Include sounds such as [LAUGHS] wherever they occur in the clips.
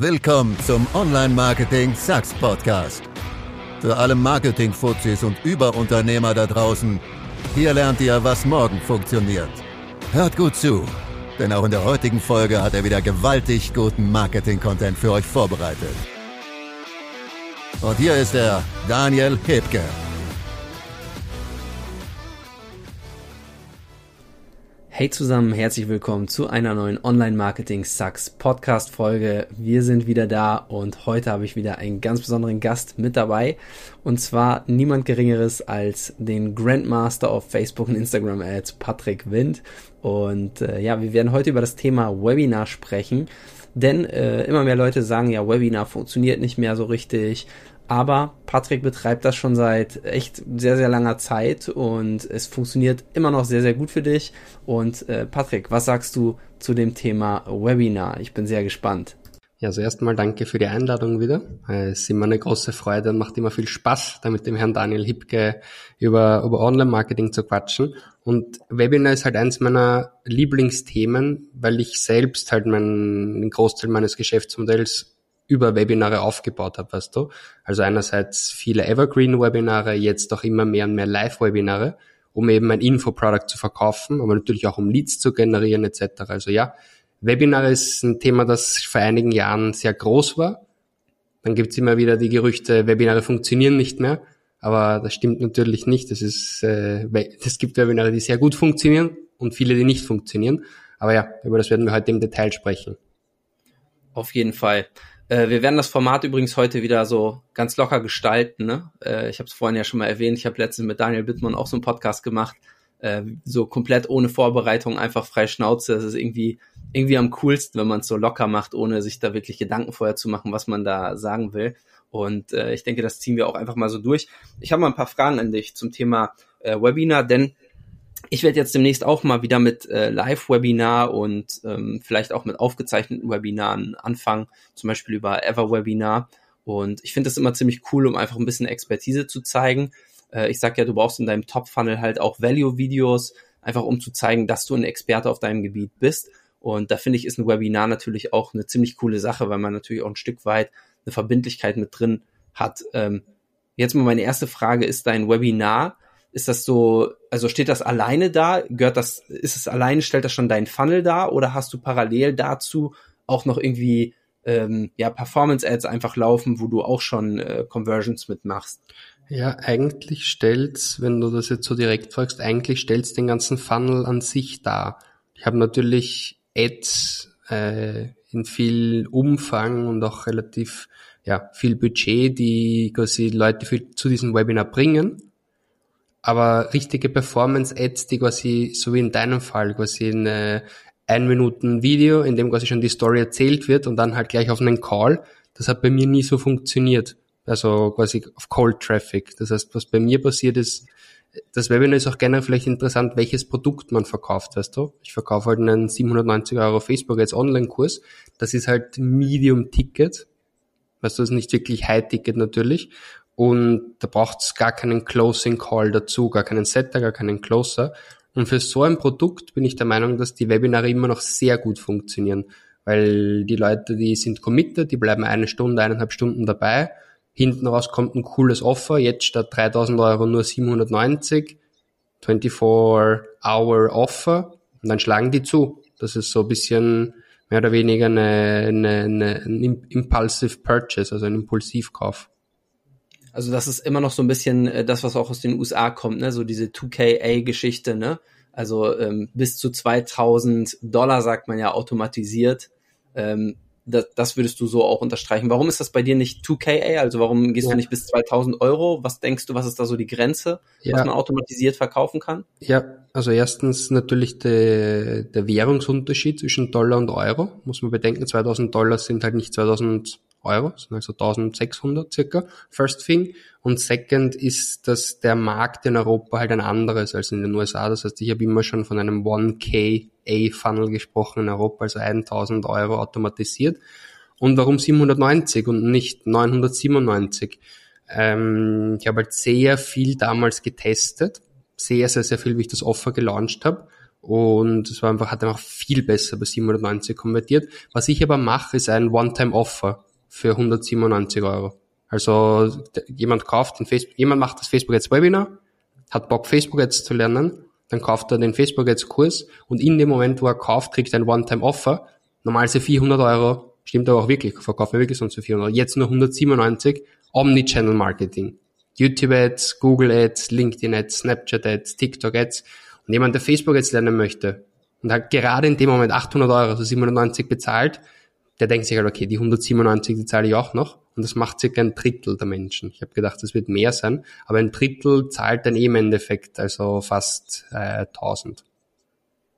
Willkommen zum Online Marketing Sucks Podcast. Für alle Marketing-Fuzis und Überunternehmer da draußen, hier lernt ihr, was morgen funktioniert. Hört gut zu, denn auch in der heutigen Folge hat er wieder gewaltig guten Marketing-Content für euch vorbereitet. Und hier ist er, Daniel Hebke. Hey zusammen, herzlich willkommen zu einer neuen Online Marketing Sucks Podcast Folge. Wir sind wieder da und heute habe ich wieder einen ganz besonderen Gast mit dabei und zwar niemand geringeres als den Grandmaster of Facebook und Instagram Ads, Patrick Wind. Und äh, ja, wir werden heute über das Thema Webinar sprechen. Denn äh, immer mehr Leute sagen ja, Webinar funktioniert nicht mehr so richtig. Aber Patrick betreibt das schon seit echt sehr, sehr langer Zeit und es funktioniert immer noch sehr, sehr gut für dich. Und äh, Patrick, was sagst du zu dem Thema Webinar? Ich bin sehr gespannt. Ja, also erstmal danke für die Einladung wieder. Es ist immer eine große Freude und macht immer viel Spaß, da mit dem Herrn Daniel Hipke über, über Online-Marketing zu quatschen. Und Webinar ist halt eins meiner Lieblingsthemen, weil ich selbst halt meinen, Großteil meines Geschäftsmodells über Webinare aufgebaut habe, weißt du. Also einerseits viele Evergreen-Webinare, jetzt auch immer mehr und mehr Live-Webinare, um eben ein Infoprodukt zu verkaufen, aber natürlich auch um Leads zu generieren etc. Also ja, Webinare ist ein Thema, das vor einigen Jahren sehr groß war. Dann gibt's immer wieder die Gerüchte, Webinare funktionieren nicht mehr. Aber das stimmt natürlich nicht. Es ist, äh, es gibt Webinare, die sehr gut funktionieren und viele, die nicht funktionieren. Aber ja, über das werden wir heute im Detail sprechen. Auf jeden Fall. Äh, wir werden das Format übrigens heute wieder so ganz locker gestalten. Ne? Äh, ich habe es vorhin ja schon mal erwähnt. Ich habe letztens mit Daniel Bittmann auch so einen Podcast gemacht. Äh, so komplett ohne Vorbereitung, einfach frei Schnauze. Das ist irgendwie irgendwie am coolsten, wenn man es so locker macht, ohne sich da wirklich Gedanken vorher zu machen, was man da sagen will. Und äh, ich denke, das ziehen wir auch einfach mal so durch. Ich habe mal ein paar Fragen an dich zum Thema äh, Webinar, denn ich werde jetzt demnächst auch mal wieder mit äh, Live-Webinar und ähm, vielleicht auch mit aufgezeichneten Webinaren anfangen, zum Beispiel über Ever-Webinar. Und ich finde das immer ziemlich cool, um einfach ein bisschen Expertise zu zeigen. Äh, ich sag ja, du brauchst in deinem Top-Funnel halt auch Value-Videos, einfach um zu zeigen, dass du ein Experte auf deinem Gebiet bist. Und da finde ich, ist ein Webinar natürlich auch eine ziemlich coole Sache, weil man natürlich auch ein Stück weit eine Verbindlichkeit mit drin hat. Ähm, jetzt mal meine erste Frage, ist dein Webinar ist das so, also steht das alleine da? Gehört das, ist es alleine, stellt das schon dein Funnel da oder hast du parallel dazu auch noch irgendwie ähm, ja, Performance-Ads einfach laufen, wo du auch schon äh, Conversions mitmachst? Ja, eigentlich stellt's, wenn du das jetzt so direkt fragst, eigentlich stellt's den ganzen Funnel an sich dar. Ich habe natürlich Ads äh, in viel Umfang und auch relativ ja, viel Budget, die quasi Leute für, zu diesem Webinar bringen aber richtige Performance-Ads, die quasi, so wie in deinem Fall, quasi ein äh, ein Minuten Video, in dem quasi schon die Story erzählt wird und dann halt gleich auf einen Call, das hat bei mir nie so funktioniert. Also quasi auf Cold Traffic. Das heißt, was bei mir passiert ist, das Webinar ist auch generell vielleicht interessant, welches Produkt man verkauft, weißt du? Ich verkaufe halt einen 790 Euro Facebook als Online-Kurs. Das ist halt Medium Ticket. Weißt du, das ist nicht wirklich High Ticket natürlich. Und da braucht es gar keinen Closing Call dazu, gar keinen Setter, gar keinen Closer. Und für so ein Produkt bin ich der Meinung, dass die Webinare immer noch sehr gut funktionieren, weil die Leute, die sind committed, die bleiben eine Stunde, eineinhalb Stunden dabei. Hinten raus kommt ein cooles Offer, jetzt statt 3000 Euro nur 790, 24-Hour Offer und dann schlagen die zu. Das ist so ein bisschen mehr oder weniger eine, eine, eine, ein Impulsive Purchase, also ein Impulsivkauf. Also das ist immer noch so ein bisschen äh, das, was auch aus den USA kommt, ne? So diese 2KA-Geschichte, ne? Also ähm, bis zu 2000 Dollar sagt man ja automatisiert. Ähm, das, das würdest du so auch unterstreichen. Warum ist das bei dir nicht 2KA? Also warum gehst ja. du nicht bis 2000 Euro? Was denkst du, was ist da so die Grenze, ja. was man automatisiert verkaufen kann? Ja, also erstens natürlich der, der Währungsunterschied zwischen Dollar und Euro. Muss man bedenken, 2000 Dollar sind halt nicht 2000 Euro, sind also 1600 circa, first thing. Und second ist, dass der Markt in Europa halt ein anderes als in den USA. Das heißt, ich habe immer schon von einem 1K A-Funnel gesprochen in Europa, also 1000 Euro automatisiert. Und warum 790 und nicht 997? Ähm, ich habe halt sehr viel damals getestet, sehr, sehr, sehr viel, wie ich das Offer gelauncht habe und es war einfach, hat einfach viel besser bei 790 konvertiert. Was ich aber mache, ist ein One-Time-Offer für 197 Euro. Also jemand kauft den Facebook, jemand macht das Facebook Ads Webinar, hat Bock Facebook Ads zu lernen, dann kauft er den Facebook Ads Kurs und in dem Moment, wo er kauft, kriegt er ein One-Time-Offer. Normal ist 400 Euro, stimmt aber auch wirklich, verkaufen wir wirklich sonst für 400 Jetzt nur 197, Omnichannel Marketing. YouTube Ads, Google Ads, LinkedIn Ads, Snapchat Ads, TikTok Ads. Und jemand, der Facebook Ads lernen möchte und hat gerade in dem Moment 800 Euro, also 790 bezahlt, der denkt sich halt, okay, die 197, die zahle ich auch noch. Und das macht circa ein Drittel der Menschen. Ich habe gedacht, das wird mehr sein, aber ein Drittel zahlt dann eh im Endeffekt, also fast äh, 1000.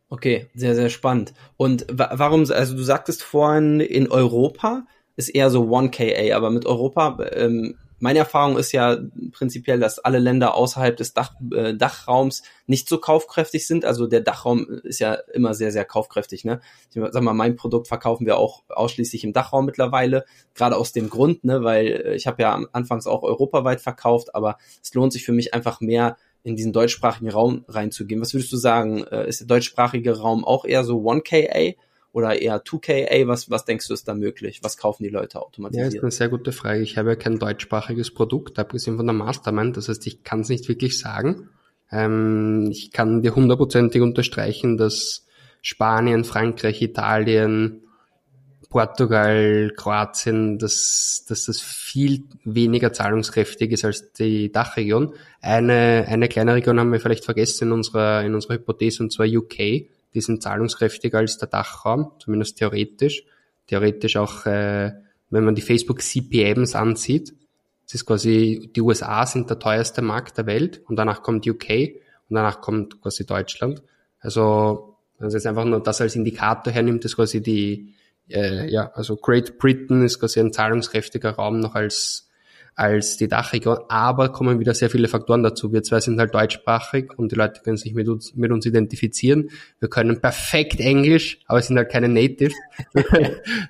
Okay, sehr, sehr spannend. Und wa warum, also du sagtest vorhin, in Europa ist eher so 1KA, aber mit Europa ähm, meine Erfahrung ist ja prinzipiell, dass alle Länder außerhalb des Dach, äh, Dachraums nicht so kaufkräftig sind. Also der Dachraum ist ja immer sehr, sehr kaufkräftig. Ne? Ich sag mal, mein Produkt verkaufen wir auch ausschließlich im Dachraum mittlerweile. Gerade aus dem Grund, ne, weil äh, ich habe ja anfangs auch europaweit verkauft, aber es lohnt sich für mich einfach mehr, in diesen deutschsprachigen Raum reinzugehen. Was würdest du sagen? Äh, ist der deutschsprachige Raum auch eher so 1KA? Oder eher 2KA? Was, was denkst du ist da möglich? Was kaufen die Leute automatisiert? Ja, ist eine sehr gute Frage. Ich habe ja kein deutschsprachiges Produkt, abgesehen von der Mastermind. Das heißt, ich kann es nicht wirklich sagen. Ähm, ich kann dir hundertprozentig unterstreichen, dass Spanien, Frankreich, Italien, Portugal, Kroatien, dass, dass das viel weniger zahlungskräftig ist als die Dachregion. Eine, eine kleine Region haben wir vielleicht vergessen in unserer, in unserer Hypothese, und zwar UK die sind zahlungskräftiger als der Dachraum, zumindest theoretisch. Theoretisch auch, äh, wenn man die Facebook CPMs ansieht, das ist quasi, die USA sind der teuerste Markt der Welt und danach kommt UK und danach kommt quasi Deutschland. Also, also jetzt einfach nur das als Indikator hernimmt, ist quasi die, äh, ja, also Great Britain ist quasi ein zahlungskräftiger Raum noch als als die Dachregion, aber kommen wieder sehr viele Faktoren dazu. Wir zwei sind halt deutschsprachig und die Leute können sich mit uns, mit uns identifizieren. Wir können perfekt Englisch, aber sind halt keine Native. [LAUGHS]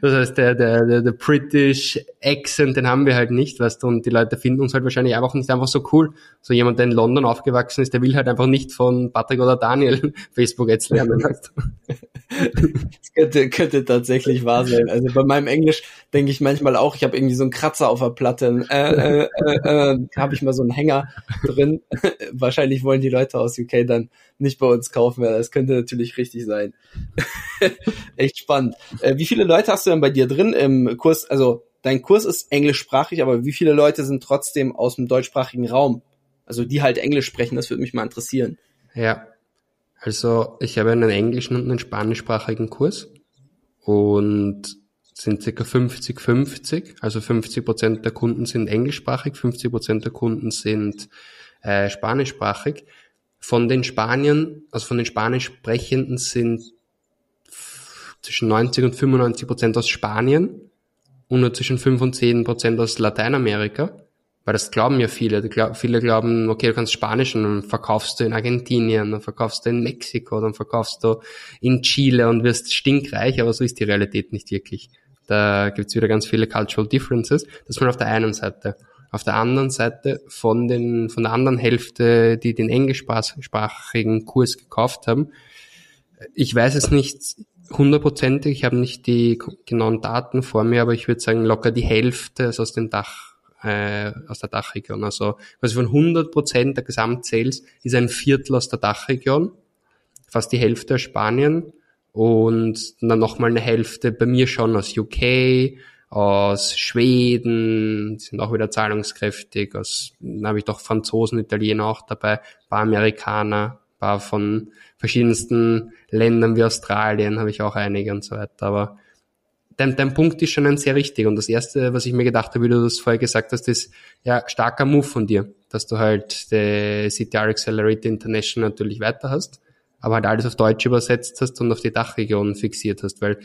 das heißt, der, der, der, der British Accent, den haben wir halt nicht, weißt du, und die Leute finden uns halt wahrscheinlich einfach nicht einfach so cool. So jemand, der in London aufgewachsen ist, der will halt einfach nicht von Patrick oder Daniel [LAUGHS] Facebook jetzt lernen, [LAUGHS] weißt du. Das könnte, könnte tatsächlich wahr sein. Also bei meinem Englisch denke ich manchmal auch, ich habe irgendwie so einen Kratzer auf der Platte. Äh, äh, äh, äh, habe ich mal so einen Hänger drin. [LAUGHS] Wahrscheinlich wollen die Leute aus UK dann nicht bei uns kaufen. Das könnte natürlich richtig sein. [LAUGHS] Echt spannend. Äh, wie viele Leute hast du denn bei dir drin im Kurs? Also dein Kurs ist englischsprachig, aber wie viele Leute sind trotzdem aus dem deutschsprachigen Raum? Also die halt Englisch sprechen, das würde mich mal interessieren. Ja, also ich habe einen englischen und einen spanischsprachigen Kurs und sind circa 50-50. Also 50 Prozent der Kunden sind englischsprachig, 50 Prozent der Kunden sind äh, spanischsprachig. Von den Spaniern, also von den Spanisch Sprechenden sind zwischen 90 und 95 Prozent aus Spanien und nur zwischen 5 und 10 Prozent aus Lateinamerika. Weil das glauben ja viele. Viele glauben, okay, du kannst Spanisch und dann verkaufst du in Argentinien, dann verkaufst du in Mexiko, dann verkaufst du in Chile und wirst stinkreich, aber so ist die Realität nicht wirklich. Da gibt's wieder ganz viele Cultural Differences. Das ist mal auf der einen Seite. Auf der anderen Seite von den, von der anderen Hälfte, die den englischsprachigen Kurs gekauft haben, ich weiß es nicht hundertprozentig, ich habe nicht die genauen Daten vor mir, aber ich würde sagen, locker die Hälfte ist aus dem Dach, äh, aus der Dachregion. Also quasi von 100 Prozent der Gesamtsales ist ein Viertel aus der Dachregion, fast die Hälfte aus Spanien und dann nochmal eine Hälfte bei mir schon aus UK, aus Schweden, sind auch wieder zahlungskräftig, aus, dann habe ich doch Franzosen, Italiener auch dabei, paar Amerikaner, paar von verschiedensten Ländern wie Australien habe ich auch einige und so weiter, aber dein, dein Punkt ist schon ein sehr richtig und das erste, was ich mir gedacht habe, wie du das vorher gesagt hast, ist ja starker Move von dir, dass du halt die CTR Accelerator International natürlich weiter hast aber halt alles auf Deutsch übersetzt hast und auf die Dachregion fixiert hast, weil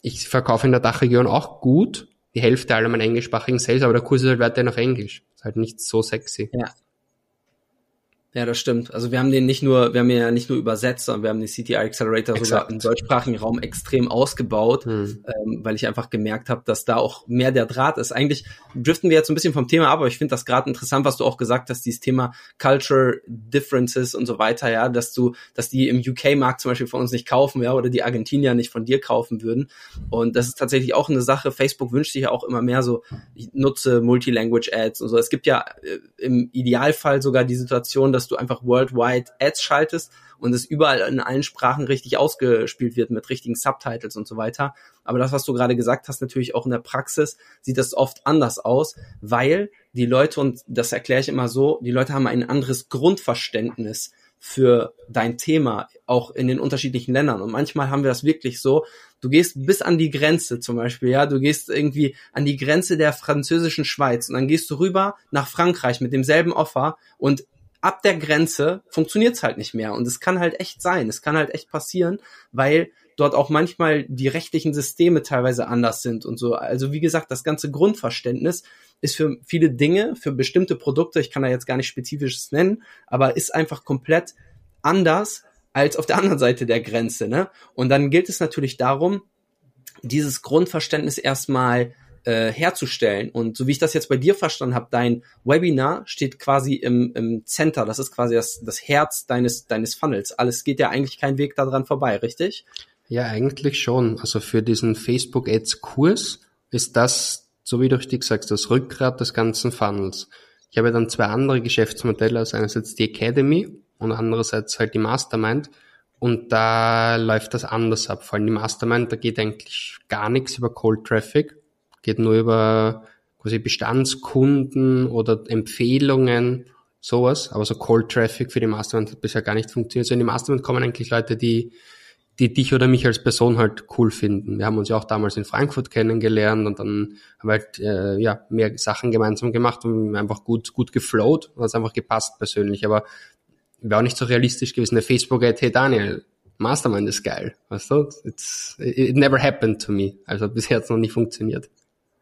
ich verkaufe in der Dachregion auch gut, die Hälfte aller meiner englischsprachigen Sales, aber der Kurs ist halt weiterhin auf Englisch. Ist halt nicht so sexy. Ja. Ja, das stimmt. Also wir haben den nicht nur, wir haben ihn ja nicht nur übersetzt, sondern wir haben den CTI Accelerator Exakt. sogar im deutschsprachigen Raum extrem ausgebaut, hm. ähm, weil ich einfach gemerkt habe, dass da auch mehr der Draht ist. Eigentlich driften wir jetzt ein bisschen vom Thema ab, aber ich finde das gerade interessant, was du auch gesagt hast, dieses Thema Culture Differences und so weiter, ja, dass du, dass die im UK-Markt zum Beispiel von uns nicht kaufen, ja, oder die Argentinier nicht von dir kaufen würden. Und das ist tatsächlich auch eine Sache. Facebook wünscht sich ja auch immer mehr so, ich nutze Multilanguage Ads und so. Es gibt ja äh, im Idealfall sogar die Situation, dass du einfach worldwide Ads schaltest und es überall in allen Sprachen richtig ausgespielt wird mit richtigen Subtitles und so weiter. Aber das, was du gerade gesagt hast, natürlich auch in der Praxis sieht das oft anders aus, weil die Leute, und das erkläre ich immer so, die Leute haben ein anderes Grundverständnis für dein Thema, auch in den unterschiedlichen Ländern. Und manchmal haben wir das wirklich so, du gehst bis an die Grenze zum Beispiel, ja, du gehst irgendwie an die Grenze der französischen Schweiz und dann gehst du rüber nach Frankreich mit demselben Offer und ab der Grenze funktioniert's halt nicht mehr. Und es kann halt echt sein, es kann halt echt passieren, weil dort auch manchmal die rechtlichen Systeme teilweise anders sind und so. Also wie gesagt, das ganze Grundverständnis ist für viele Dinge, für bestimmte Produkte, ich kann da jetzt gar nicht spezifisches nennen, aber ist einfach komplett anders als auf der anderen Seite der Grenze. Ne? Und dann gilt es natürlich darum, dieses Grundverständnis erstmal äh, herzustellen. Und so wie ich das jetzt bei dir verstanden habe, dein Webinar steht quasi im, im Center. Das ist quasi das, das Herz deines, deines Funnels. Alles geht ja eigentlich kein Weg daran vorbei, richtig? Ja, eigentlich schon. Also für diesen Facebook Ads Kurs ist das, so wie du richtig sagst, das Rückgrat des ganzen Funnels. Ich habe dann zwei andere Geschäftsmodelle, also einerseits die Academy und andererseits halt die Mastermind. Und da läuft das anders ab. Vor allem die Mastermind, da geht eigentlich gar nichts über Cold Traffic, geht nur über quasi Bestandskunden oder Empfehlungen, sowas. Aber so Cold Traffic für die Mastermind hat bisher gar nicht funktioniert. So in die Mastermind kommen eigentlich Leute, die die dich oder mich als Person halt cool finden. Wir haben uns ja auch damals in Frankfurt kennengelernt und dann haben wir halt äh, ja mehr Sachen gemeinsam gemacht und einfach gut gut geflowt und hat einfach gepasst persönlich. Aber wäre auch nicht so realistisch gewesen. Der Facebook-Ad, hey Daniel, Mastermind ist geil, weißt du? It's, it never happened to me. Also bisher hat es noch nicht funktioniert.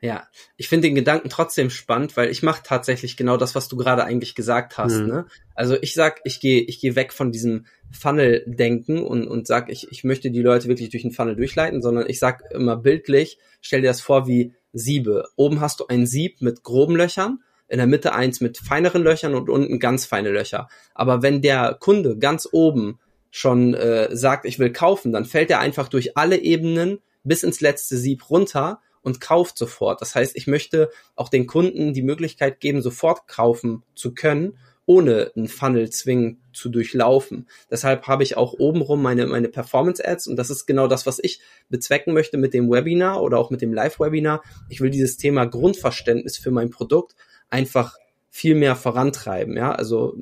Ja, ich finde den Gedanken trotzdem spannend, weil ich mache tatsächlich genau das, was du gerade eigentlich gesagt hast. Mhm. Ne? Also ich sag, ich gehe ich geh weg von diesem Funnel-Denken und, und sag, ich, ich möchte die Leute wirklich durch den Funnel durchleiten, sondern ich sag immer bildlich, stell dir das vor wie Siebe. Oben hast du ein Sieb mit groben Löchern, in der Mitte eins mit feineren Löchern und unten ganz feine Löcher. Aber wenn der Kunde ganz oben schon äh, sagt, ich will kaufen, dann fällt er einfach durch alle Ebenen bis ins letzte Sieb runter und kauft sofort. Das heißt, ich möchte auch den Kunden die Möglichkeit geben, sofort kaufen zu können, ohne einen Funnel zwingend zu durchlaufen. Deshalb habe ich auch obenrum meine, meine Performance-Ads und das ist genau das, was ich bezwecken möchte mit dem Webinar oder auch mit dem Live-Webinar. Ich will dieses Thema Grundverständnis für mein Produkt einfach viel mehr vorantreiben. Ja, also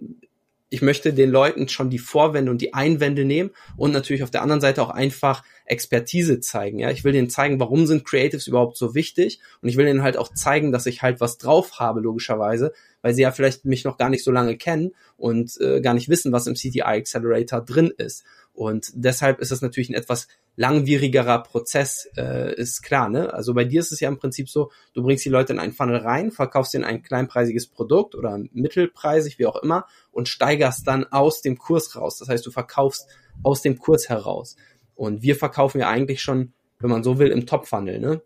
ich möchte den Leuten schon die Vorwände und die Einwände nehmen und natürlich auf der anderen Seite auch einfach Expertise zeigen. Ja, ich will denen zeigen, warum sind Creatives überhaupt so wichtig und ich will ihnen halt auch zeigen, dass ich halt was drauf habe, logischerweise, weil sie ja vielleicht mich noch gar nicht so lange kennen und äh, gar nicht wissen, was im CTI Accelerator drin ist. Und deshalb ist es natürlich ein etwas langwierigerer Prozess, äh, ist klar. Ne? Also bei dir ist es ja im Prinzip so, du bringst die Leute in einen Funnel rein, verkaufst ihnen ein kleinpreisiges Produkt oder mittelpreisig, wie auch immer, und steigerst dann aus dem Kurs raus. Das heißt, du verkaufst aus dem Kurs heraus. Und wir verkaufen ja eigentlich schon, wenn man so will, im Top-Funnel. Ne?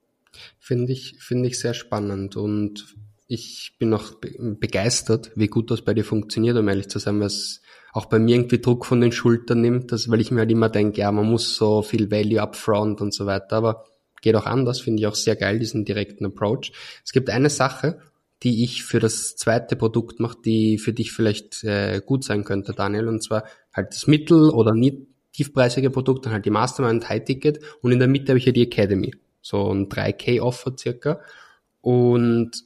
Finde ich, finde ich sehr spannend und ich bin auch begeistert, wie gut das bei dir funktioniert, um ehrlich zu sein, was auch bei mir irgendwie Druck von den Schultern nimmt, das, weil ich mir halt immer denke, ja, man muss so viel Value upfront und so weiter, aber geht auch anders, finde ich auch sehr geil, diesen direkten Approach. Es gibt eine Sache, die ich für das zweite Produkt mache, die für dich vielleicht äh, gut sein könnte, Daniel, und zwar halt das mittel- oder nicht tiefpreisige Produkt, dann halt die Mastermind High Ticket und in der Mitte habe ich ja die Academy, so ein 3K Offer circa und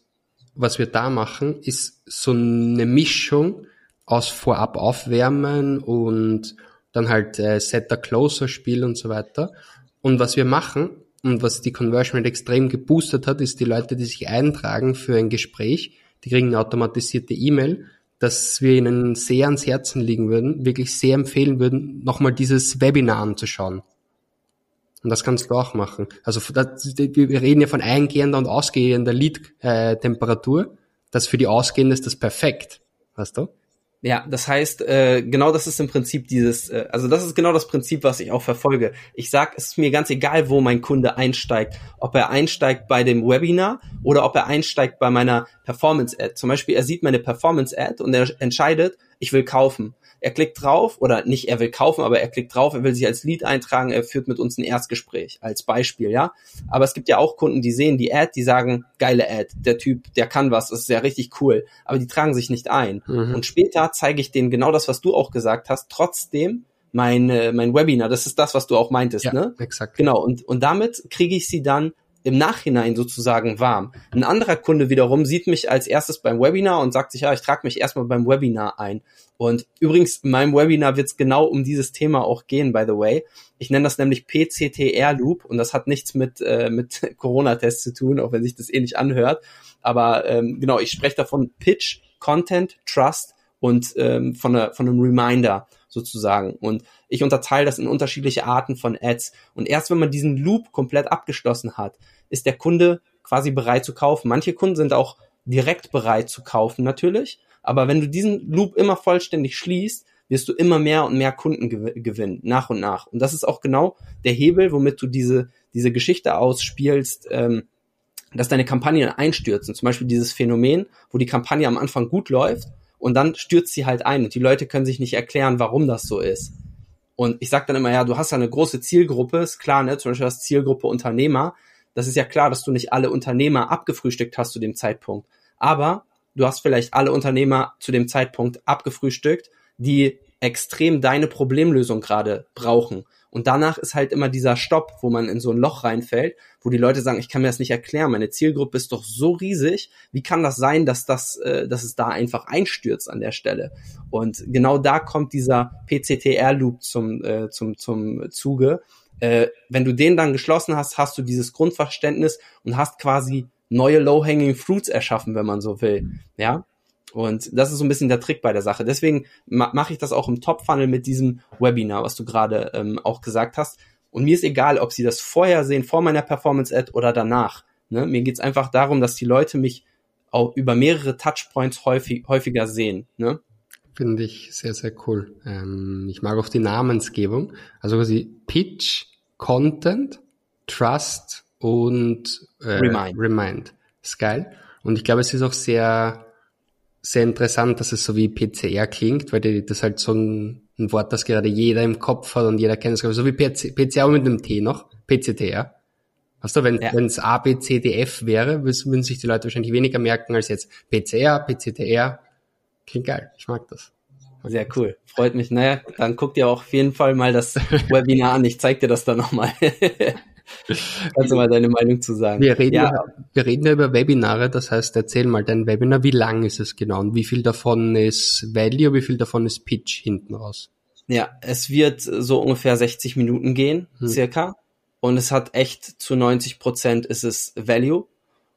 was wir da machen, ist so eine Mischung aus vorab aufwärmen und dann halt äh, Setter Closer Spiel und so weiter. Und was wir machen und was die Conversion Rate extrem geboostet hat, ist die Leute, die sich eintragen für ein Gespräch, die kriegen eine automatisierte E-Mail, dass wir ihnen sehr ans Herzen liegen würden, wirklich sehr empfehlen würden, nochmal dieses Webinar anzuschauen. Und das kannst du auch machen. Also wir reden ja von eingehender und ausgehender Lead-Temperatur. Das für die ausgehende ist das perfekt. Weißt du? Ja, das heißt, äh, genau das ist im Prinzip dieses, äh, also das ist genau das Prinzip, was ich auch verfolge. Ich sag, es ist mir ganz egal, wo mein Kunde einsteigt. Ob er einsteigt bei dem Webinar oder ob er einsteigt bei meiner Performance-Ad. Zum Beispiel, er sieht meine Performance-Ad und er entscheidet, ich will kaufen. Er klickt drauf, oder nicht, er will kaufen, aber er klickt drauf, er will sich als Lead eintragen, er führt mit uns ein Erstgespräch, als Beispiel, ja. Aber es gibt ja auch Kunden, die sehen die Ad, die sagen, geile Ad, der Typ, der kann was, das ist ja richtig cool, aber die tragen sich nicht ein. Mhm. Und später zeige ich denen genau das, was du auch gesagt hast, trotzdem mein, mein Webinar, das ist das, was du auch meintest, ja, ne? Exakt. Genau, und, und damit kriege ich sie dann im Nachhinein sozusagen warm. Ein anderer Kunde wiederum sieht mich als erstes beim Webinar und sagt sich, ja, ich trage mich erstmal beim Webinar ein. Und übrigens, in meinem Webinar wird es genau um dieses Thema auch gehen, by the way. Ich nenne das nämlich PCTR Loop und das hat nichts mit, äh, mit [LAUGHS] Corona-Tests zu tun, auch wenn sich das eh nicht anhört. Aber ähm, genau, ich spreche davon Pitch, Content, Trust und ähm, von, einer, von einem Reminder sozusagen. Und ich unterteile das in unterschiedliche Arten von Ads. Und erst wenn man diesen Loop komplett abgeschlossen hat, ist der Kunde quasi bereit zu kaufen. Manche Kunden sind auch direkt bereit zu kaufen natürlich. Aber wenn du diesen Loop immer vollständig schließt, wirst du immer mehr und mehr Kunden gewinnen, nach und nach. Und das ist auch genau der Hebel, womit du diese, diese Geschichte ausspielst, ähm, dass deine Kampagnen einstürzen. Zum Beispiel dieses Phänomen, wo die Kampagne am Anfang gut läuft und dann stürzt sie halt ein und die Leute können sich nicht erklären, warum das so ist. Und ich sage dann immer, ja, du hast ja eine große Zielgruppe, ist klar, ne? Zum Beispiel das Zielgruppe Unternehmer. Das ist ja klar, dass du nicht alle Unternehmer abgefrühstückt hast zu dem Zeitpunkt. Aber du hast vielleicht alle Unternehmer zu dem Zeitpunkt abgefrühstückt, die extrem deine Problemlösung gerade brauchen. Und danach ist halt immer dieser Stopp, wo man in so ein Loch reinfällt, wo die Leute sagen, ich kann mir das nicht erklären, meine Zielgruppe ist doch so riesig, wie kann das sein, dass das, äh, dass es da einfach einstürzt an der Stelle? Und genau da kommt dieser PCTR-Loop zum, äh, zum, zum Zuge. Äh, wenn du den dann geschlossen hast, hast du dieses Grundverständnis und hast quasi neue Low-Hanging Fruits erschaffen, wenn man so will. Ja, und das ist so ein bisschen der Trick bei der Sache. Deswegen ma mache ich das auch im Top-Funnel mit diesem Webinar, was du gerade ähm, auch gesagt hast. Und mir ist egal, ob sie das vorher sehen, vor meiner Performance-Ad oder danach. Ne? Mir geht's einfach darum, dass die Leute mich auch über mehrere Touchpoints häufig, häufiger sehen. Ne? Finde ich sehr, sehr cool. Ähm, ich mag auch die Namensgebung. Also quasi Pitch, Content, Trust und äh, Remind. Remind. Ist geil. Und ich glaube, es ist auch sehr sehr interessant, dass es so wie PCR klingt, weil die, das halt so ein, ein, Wort, das gerade jeder im Kopf hat und jeder kennt es, so wie PC, PCR mit einem T noch, PCTR. Weißt du, wenn ja. es A, B, C, D, F wäre, würden sich die Leute wahrscheinlich weniger merken als jetzt PCR, PCTR. Klingt geil, ich mag das. Sehr cool, freut mich. Naja, dann guck dir auch auf jeden Fall mal das Webinar an, ich zeig dir das dann nochmal. [LAUGHS] [LAUGHS] Kannst du mal deine Meinung zu sagen? Wir reden ja. ja. wir reden ja über Webinare, das heißt, erzähl mal dein Webinar, wie lang ist es genau und wie viel davon ist Value, wie viel davon ist Pitch hinten raus? Ja, es wird so ungefähr 60 Minuten gehen, hm. circa. Und es hat echt zu 90 Prozent ist es Value.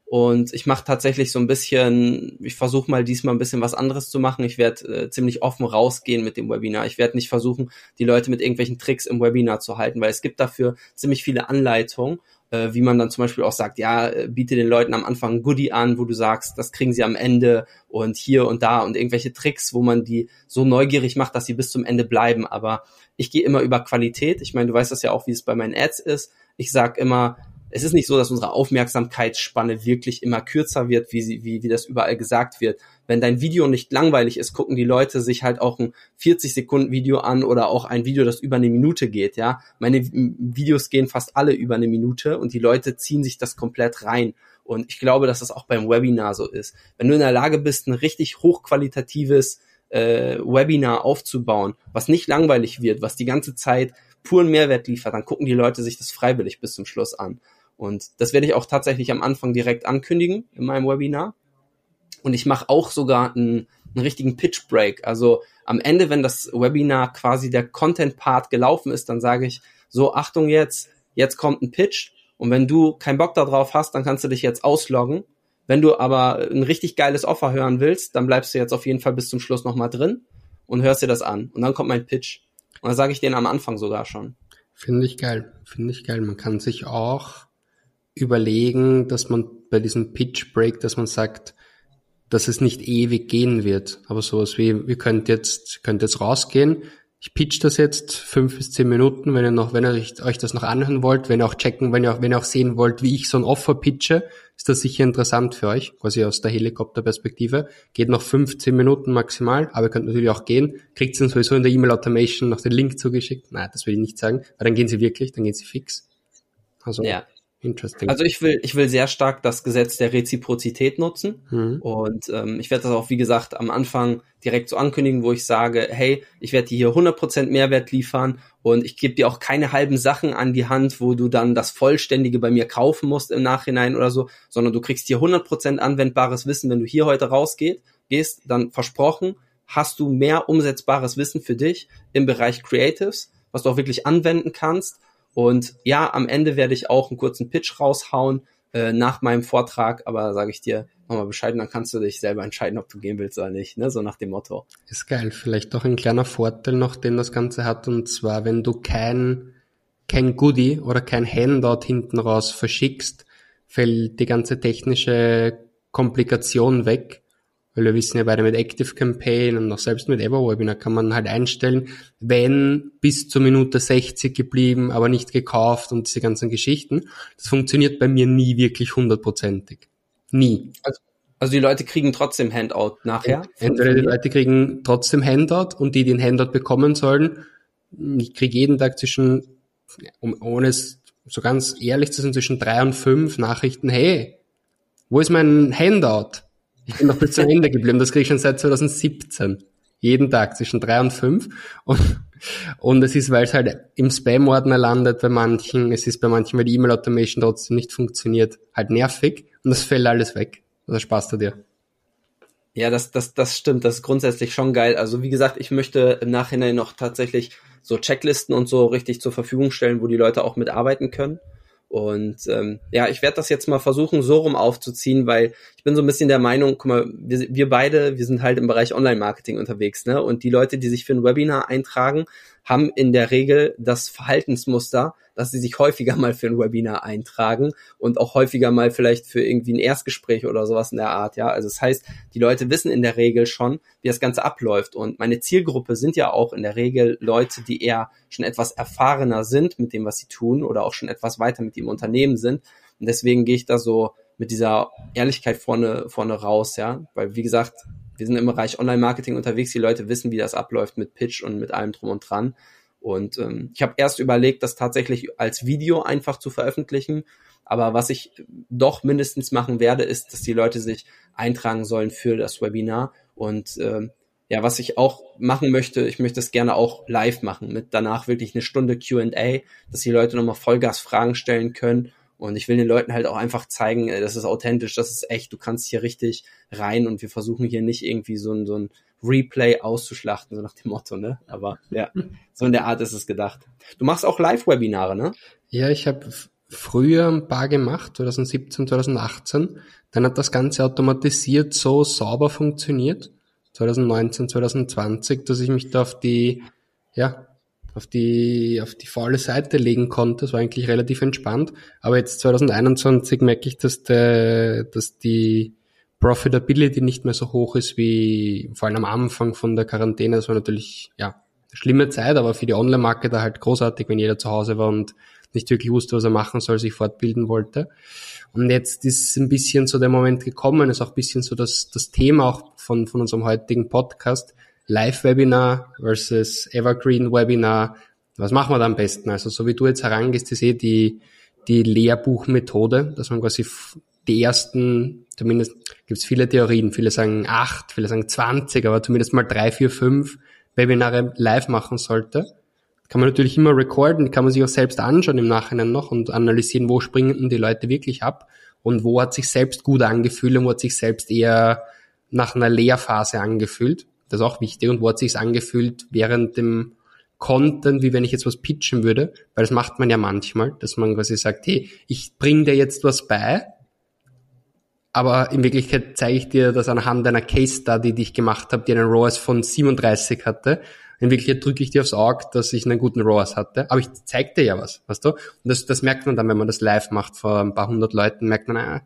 Und ich mache tatsächlich so ein bisschen, ich versuche mal diesmal ein bisschen was anderes zu machen. Ich werde äh, ziemlich offen rausgehen mit dem Webinar. Ich werde nicht versuchen, die Leute mit irgendwelchen Tricks im Webinar zu halten, weil es gibt dafür ziemlich viele Anleitungen, äh, wie man dann zum Beispiel auch sagt, ja, äh, biete den Leuten am Anfang ein Goodie an, wo du sagst, das kriegen sie am Ende und hier und da und irgendwelche Tricks, wo man die so neugierig macht, dass sie bis zum Ende bleiben. Aber ich gehe immer über Qualität. Ich meine, du weißt das ja auch, wie es bei meinen Ads ist. Ich sag immer, es ist nicht so, dass unsere Aufmerksamkeitsspanne wirklich immer kürzer wird, wie, sie, wie, wie das überall gesagt wird. Wenn dein Video nicht langweilig ist, gucken die Leute sich halt auch ein 40 Sekunden Video an oder auch ein Video, das über eine Minute geht, ja. Meine Videos gehen fast alle über eine Minute und die Leute ziehen sich das komplett rein. Und ich glaube, dass das auch beim Webinar so ist. Wenn du in der Lage bist, ein richtig hochqualitatives äh, Webinar aufzubauen, was nicht langweilig wird, was die ganze Zeit puren Mehrwert liefert, dann gucken die Leute sich das freiwillig bis zum Schluss an. Und das werde ich auch tatsächlich am Anfang direkt ankündigen in meinem Webinar. Und ich mache auch sogar einen, einen richtigen Pitch Break. Also am Ende, wenn das Webinar quasi der Content-Part gelaufen ist, dann sage ich, so, Achtung jetzt, jetzt kommt ein Pitch. Und wenn du keinen Bock darauf hast, dann kannst du dich jetzt ausloggen. Wenn du aber ein richtig geiles Offer hören willst, dann bleibst du jetzt auf jeden Fall bis zum Schluss nochmal drin und hörst dir das an. Und dann kommt mein Pitch. Und dann sage ich den am Anfang sogar schon. Finde ich geil. Finde ich geil. Man kann sich auch überlegen, dass man bei diesem Pitch Break, dass man sagt, dass es nicht ewig gehen wird. Aber sowas wie, wir könnt jetzt, könnt jetzt rausgehen, ich pitch das jetzt fünf bis zehn Minuten, wenn ihr noch, wenn ihr euch das noch anhören wollt, wenn ihr auch checken, wenn ihr auch, wenn ihr auch sehen wollt, wie ich so ein Offer pitche, ist das sicher interessant für euch, quasi aus der Helikopterperspektive. Geht noch 15 Minuten maximal, aber ihr könnt natürlich auch gehen. Kriegt dann sowieso in der E-Mail-Automation noch den Link zugeschickt. Nein, das will ich nicht sagen, weil dann gehen sie wirklich, dann gehen sie fix. Also ja. Interesting. Also ich will, ich will sehr stark das Gesetz der Reziprozität nutzen. Mhm. Und ähm, ich werde das auch, wie gesagt, am Anfang direkt so ankündigen, wo ich sage, hey, ich werde dir hier 100% Mehrwert liefern und ich gebe dir auch keine halben Sachen an die Hand, wo du dann das Vollständige bei mir kaufen musst im Nachhinein oder so, sondern du kriegst hier 100% anwendbares Wissen, wenn du hier heute rausgehst, gehst, dann versprochen, hast du mehr umsetzbares Wissen für dich im Bereich Creatives, was du auch wirklich anwenden kannst und ja, am Ende werde ich auch einen kurzen Pitch raushauen äh, nach meinem Vortrag, aber sage ich dir nochmal Bescheid, dann kannst du dich selber entscheiden, ob du gehen willst oder nicht, ne? so nach dem Motto. Ist geil. Vielleicht doch ein kleiner Vorteil noch, den das Ganze hat, und zwar, wenn du kein, kein Goodie oder kein Handout hinten raus verschickst, fällt die ganze technische Komplikation weg weil wir wissen ja beide mit Active Campaign und auch selbst mit Everwebinar kann man halt einstellen, wenn bis zur Minute 60 geblieben, aber nicht gekauft und diese ganzen Geschichten. Das funktioniert bei mir nie wirklich hundertprozentig. Nie. Also, also die Leute kriegen trotzdem Handout nachher? Entweder die Leute kriegen trotzdem Handout und die, die den Handout bekommen sollen, ich kriege jeden Tag zwischen, um, ohne es so ganz ehrlich zu sein, zwischen drei und fünf Nachrichten, hey, wo ist mein Handout? Ich bin noch bis zum Ende geblieben. Das kriege ich schon seit 2017. Jeden Tag zwischen drei und fünf. Und, und es ist, weil es halt im Spam-Ordner landet bei manchen. Es ist bei manchen, weil die E-Mail-Automation trotzdem nicht funktioniert, halt nervig. Und das fällt alles weg. Das Spaß du dir. Ja, das, das, das stimmt. Das ist grundsätzlich schon geil. Also wie gesagt, ich möchte im Nachhinein noch tatsächlich so Checklisten und so richtig zur Verfügung stellen, wo die Leute auch mitarbeiten können. Und ähm, ja, ich werde das jetzt mal versuchen, so rum aufzuziehen, weil ich bin so ein bisschen der Meinung, guck mal, wir, wir beide, wir sind halt im Bereich Online-Marketing unterwegs, ne? Und die Leute, die sich für ein Webinar eintragen, haben in der Regel das Verhaltensmuster, dass sie sich häufiger mal für ein Webinar eintragen und auch häufiger mal vielleicht für irgendwie ein Erstgespräch oder sowas in der Art, ja. Also das heißt, die Leute wissen in der Regel schon, wie das Ganze abläuft. Und meine Zielgruppe sind ja auch in der Regel Leute, die eher schon etwas erfahrener sind mit dem, was sie tun oder auch schon etwas weiter mit dem Unternehmen sind. Und deswegen gehe ich da so mit dieser Ehrlichkeit vorne, vorne raus, ja. Weil, wie gesagt, wir sind im Bereich Online-Marketing unterwegs, die Leute wissen, wie das abläuft mit Pitch und mit allem drum und dran. Und ähm, ich habe erst überlegt, das tatsächlich als Video einfach zu veröffentlichen. Aber was ich doch mindestens machen werde, ist, dass die Leute sich eintragen sollen für das Webinar. Und ähm, ja, was ich auch machen möchte, ich möchte es gerne auch live machen, mit danach wirklich eine Stunde QA, dass die Leute nochmal Vollgas Fragen stellen können und ich will den Leuten halt auch einfach zeigen, äh, das ist authentisch, das ist echt, du kannst hier richtig rein und wir versuchen hier nicht irgendwie so ein, so ein Replay auszuschlachten, so nach dem Motto, ne? Aber ja, so in der Art ist es gedacht. Du machst auch Live-Webinare, ne? Ja, ich habe früher ein paar gemacht, 2017, 2018. Dann hat das Ganze automatisiert so sauber funktioniert, 2019, 2020, dass ich mich da auf die, ja, auf die, auf die faule Seite legen konnte. Das war eigentlich relativ entspannt. Aber jetzt 2021 merke ich, dass, der, dass die Profitability nicht mehr so hoch ist wie vor allem am Anfang von der Quarantäne. Das war natürlich, ja, schlimme Zeit, aber für die Online-Marketer halt großartig, wenn jeder zu Hause war und nicht wirklich wusste, was er machen soll, sich fortbilden wollte. Und jetzt ist ein bisschen so der Moment gekommen, ist auch ein bisschen so das, das Thema auch von, von unserem heutigen Podcast, Live-Webinar versus Evergreen-Webinar. Was machen wir da am besten? Also so wie du jetzt herangehst, ist eh die, die Lehrbuchmethode, dass man quasi die ersten, zumindest gibt es viele Theorien, viele sagen acht, viele sagen zwanzig, aber zumindest mal drei, vier, fünf Webinare live machen sollte. Kann man natürlich immer recorden, kann man sich auch selbst anschauen im Nachhinein noch und analysieren, wo springen denn die Leute wirklich ab und wo hat sich selbst gut angefühlt und wo hat sich selbst eher nach einer Lehrphase angefühlt. Das ist auch wichtig. Und wo hat sich's angefühlt während dem Content, wie wenn ich jetzt was pitchen würde, weil das macht man ja manchmal, dass man quasi sagt, hey, ich bring dir jetzt was bei, aber in Wirklichkeit zeige ich dir das anhand einer Case Study, die ich gemacht habe, die einen ROAS von 37 hatte. In Wirklichkeit drücke ich dir aufs Auge, dass ich einen guten ROAS hatte, aber ich zeige dir ja was, weißt du? Und das, das merkt man dann, wenn man das live macht vor ein paar hundert Leuten, merkt man, ah,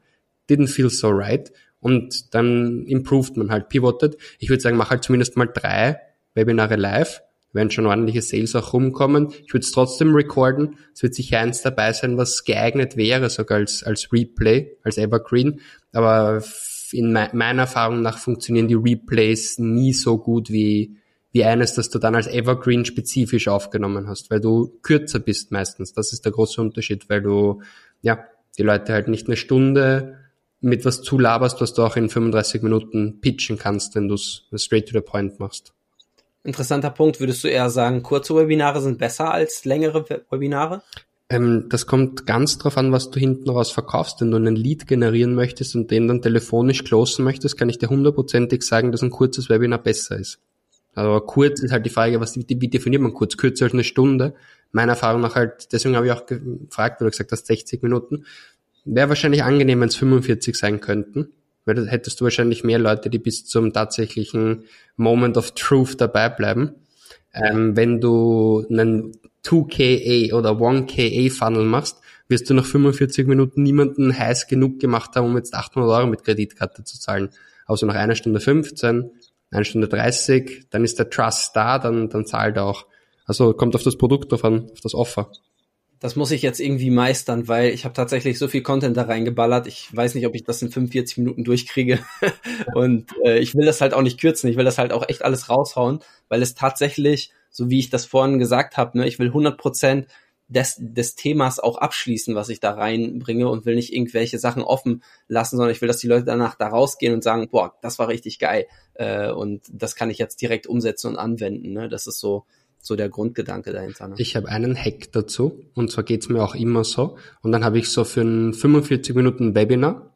didn't feel so right. Und dann improved man halt, pivotet. Ich würde sagen, mach halt zumindest mal drei Webinare live, werden schon ordentliche Sales auch rumkommen. Ich würde es trotzdem recorden. Es wird sicher eins dabei sein, was geeignet wäre, sogar als, als Replay, als Evergreen. Aber in me meiner Erfahrung nach funktionieren die Replays nie so gut wie, wie eines, das du dann als Evergreen spezifisch aufgenommen hast, weil du kürzer bist meistens. Das ist der große Unterschied, weil du, ja, die Leute halt nicht eine Stunde mit was zulaberst, was du auch in 35 Minuten pitchen kannst, wenn du es straight to the point machst. Interessanter Punkt. Würdest du eher sagen, kurze Webinare sind besser als längere Webinare? Ähm, das kommt ganz drauf an, was du hinten raus verkaufst. Wenn du einen Lead generieren möchtest und den dann telefonisch closen möchtest, kann ich dir hundertprozentig sagen, dass ein kurzes Webinar besser ist. Aber kurz ist halt die Frage, was, wie definiert man kurz? Kürzer als eine Stunde? Meiner Erfahrung nach halt, deswegen habe ich auch gefragt, weil du gesagt hast, 60 Minuten. Wäre wahrscheinlich angenehm, wenn es 45 sein könnten, weil da hättest du wahrscheinlich mehr Leute, die bis zum tatsächlichen Moment of Truth dabei bleiben. Ähm, wenn du einen 2KA oder 1KA Funnel machst, wirst du nach 45 Minuten niemanden heiß genug gemacht haben, um jetzt 800 Euro mit Kreditkarte zu zahlen. Also nach einer Stunde 15, einer Stunde 30, dann ist der Trust da, dann, dann zahlt er auch. Also kommt auf das Produkt an, auf das Offer das muss ich jetzt irgendwie meistern, weil ich habe tatsächlich so viel Content da reingeballert. Ich weiß nicht, ob ich das in 45 Minuten durchkriege. [LAUGHS] und äh, ich will das halt auch nicht kürzen. Ich will das halt auch echt alles raushauen, weil es tatsächlich, so wie ich das vorhin gesagt habe, ne, ich will 100 Prozent des, des Themas auch abschließen, was ich da reinbringe und will nicht irgendwelche Sachen offen lassen, sondern ich will, dass die Leute danach da rausgehen und sagen, boah, das war richtig geil. Äh, und das kann ich jetzt direkt umsetzen und anwenden. Ne? Das ist so so der Grundgedanke dahinter. Ne? Ich habe einen Hack dazu und zwar geht's mir auch immer so. Und dann habe ich so für ein 45 Minuten Webinar,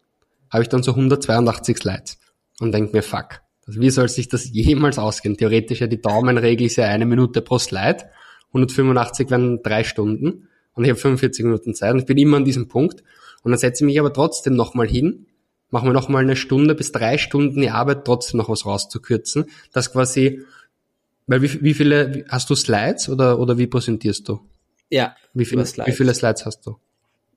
habe ich dann so 182 Slides und denke mir, fuck, wie soll sich das jemals ausgehen? Theoretisch ja die Daumenregel ist ja eine Minute pro Slide, 185 wären drei Stunden und ich habe 45 Minuten Zeit und ich bin immer an diesem Punkt. Und dann setze ich mich aber trotzdem nochmal hin, mache mir nochmal eine Stunde bis drei Stunden die Arbeit, trotzdem noch was rauszukürzen, dass quasi weil wie, wie viele, hast du Slides oder, oder wie präsentierst du? Ja. Wie viele, Slides. wie viele Slides hast du?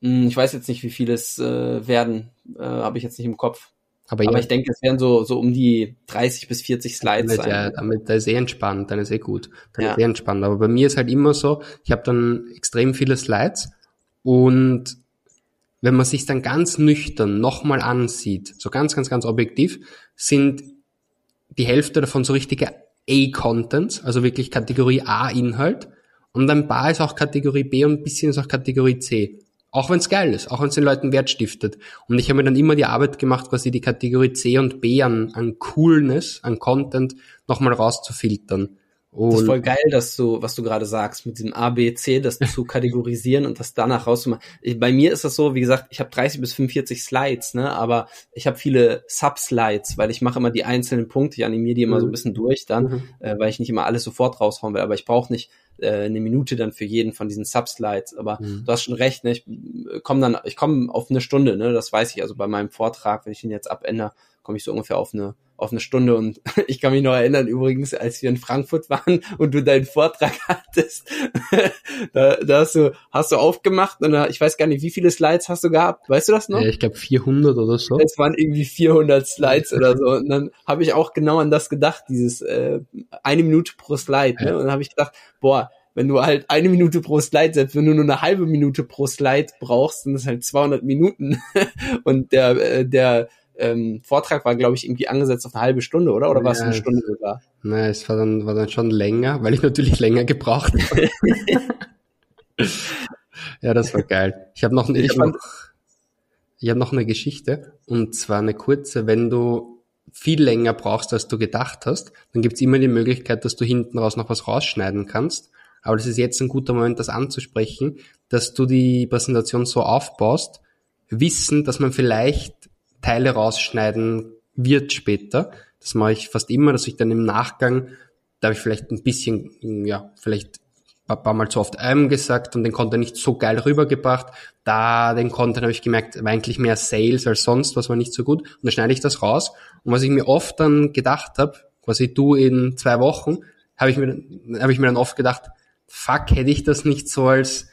Hm, ich weiß jetzt nicht, wie viele es äh, werden, äh, habe ich jetzt nicht im Kopf. Aber, ja. Aber ich denke, es werden so, so um die 30 bis 40 Slides damit, sein. Ja, damit, da ist eh entspannt, dann ist eh gut. Dann ja. ist eh entspannt. Aber bei mir ist halt immer so, ich habe dann extrem viele Slides und wenn man sich dann ganz nüchtern nochmal ansieht, so ganz, ganz, ganz objektiv, sind die Hälfte davon so richtige A-Content, also wirklich Kategorie A-Inhalt. Und ein paar ist auch Kategorie B und ein bisschen ist auch Kategorie C. Auch wenn es geil ist, auch wenn es den Leuten Wert stiftet. Und ich habe mir dann immer die Arbeit gemacht, quasi die Kategorie C und B an, an Coolness, an Content nochmal rauszufiltern. Und das ist voll geil, dass du, was du gerade sagst, mit diesem A, B, C, das zu [LAUGHS] kategorisieren und das danach rauszumachen. Bei mir ist das so, wie gesagt, ich habe 30 bis 45 Slides, ne, aber ich habe viele Sub-Slides, weil ich mache immer die einzelnen Punkte, ich animiere die immer mhm. so ein bisschen durch dann, mhm. äh, weil ich nicht immer alles sofort raushauen will, aber ich brauche nicht äh, eine Minute dann für jeden von diesen Sub-Slides. Aber mhm. du hast schon recht, ne? Ich äh, komme dann, ich komme auf eine Stunde, ne? Das weiß ich. Also bei meinem Vortrag, wenn ich ihn jetzt abändere, komme ich so ungefähr auf eine auf eine Stunde und [LAUGHS] ich kann mich noch erinnern übrigens, als wir in Frankfurt waren und du deinen Vortrag [LAUGHS] hattest, da, da hast du hast du aufgemacht und da, ich weiß gar nicht, wie viele Slides hast du gehabt, weißt du das noch? Ja, ich glaube 400 oder so. Es waren irgendwie 400 Slides oder so und dann habe ich auch genau an das gedacht, dieses äh, eine Minute pro Slide, ne? Und dann habe ich gedacht, boah, wenn du halt eine Minute pro Slide setzt, wenn du nur eine halbe Minute pro Slide brauchst, sind das halt 200 Minuten [LAUGHS] und der äh, der ähm, Vortrag war, glaube ich, irgendwie angesetzt auf eine halbe Stunde, oder? Oder war es eine Stunde sogar? Nein, es war dann, war dann schon länger, weil ich natürlich länger gebraucht habe. [LAUGHS] ja, das war geil. Ich habe noch, ich hab noch, ich hab noch eine Geschichte und zwar eine kurze. Wenn du viel länger brauchst, als du gedacht hast, dann gibt's immer die Möglichkeit, dass du hinten raus noch was rausschneiden kannst. Aber das ist jetzt ein guter Moment, das anzusprechen, dass du die Präsentation so aufbaust, wissen, dass man vielleicht Teile rausschneiden wird später. Das mache ich fast immer, dass ich dann im Nachgang, da habe ich vielleicht ein bisschen, ja, vielleicht ein paar Mal zu oft ähm gesagt und den Content nicht so geil rübergebracht. Da den Content habe ich gemerkt, war eigentlich mehr Sales als sonst, was war nicht so gut. Und dann schneide ich das raus. Und was ich mir oft dann gedacht habe, quasi du in zwei Wochen, habe ich mir, habe ich mir dann oft gedacht, fuck, hätte ich das nicht so als,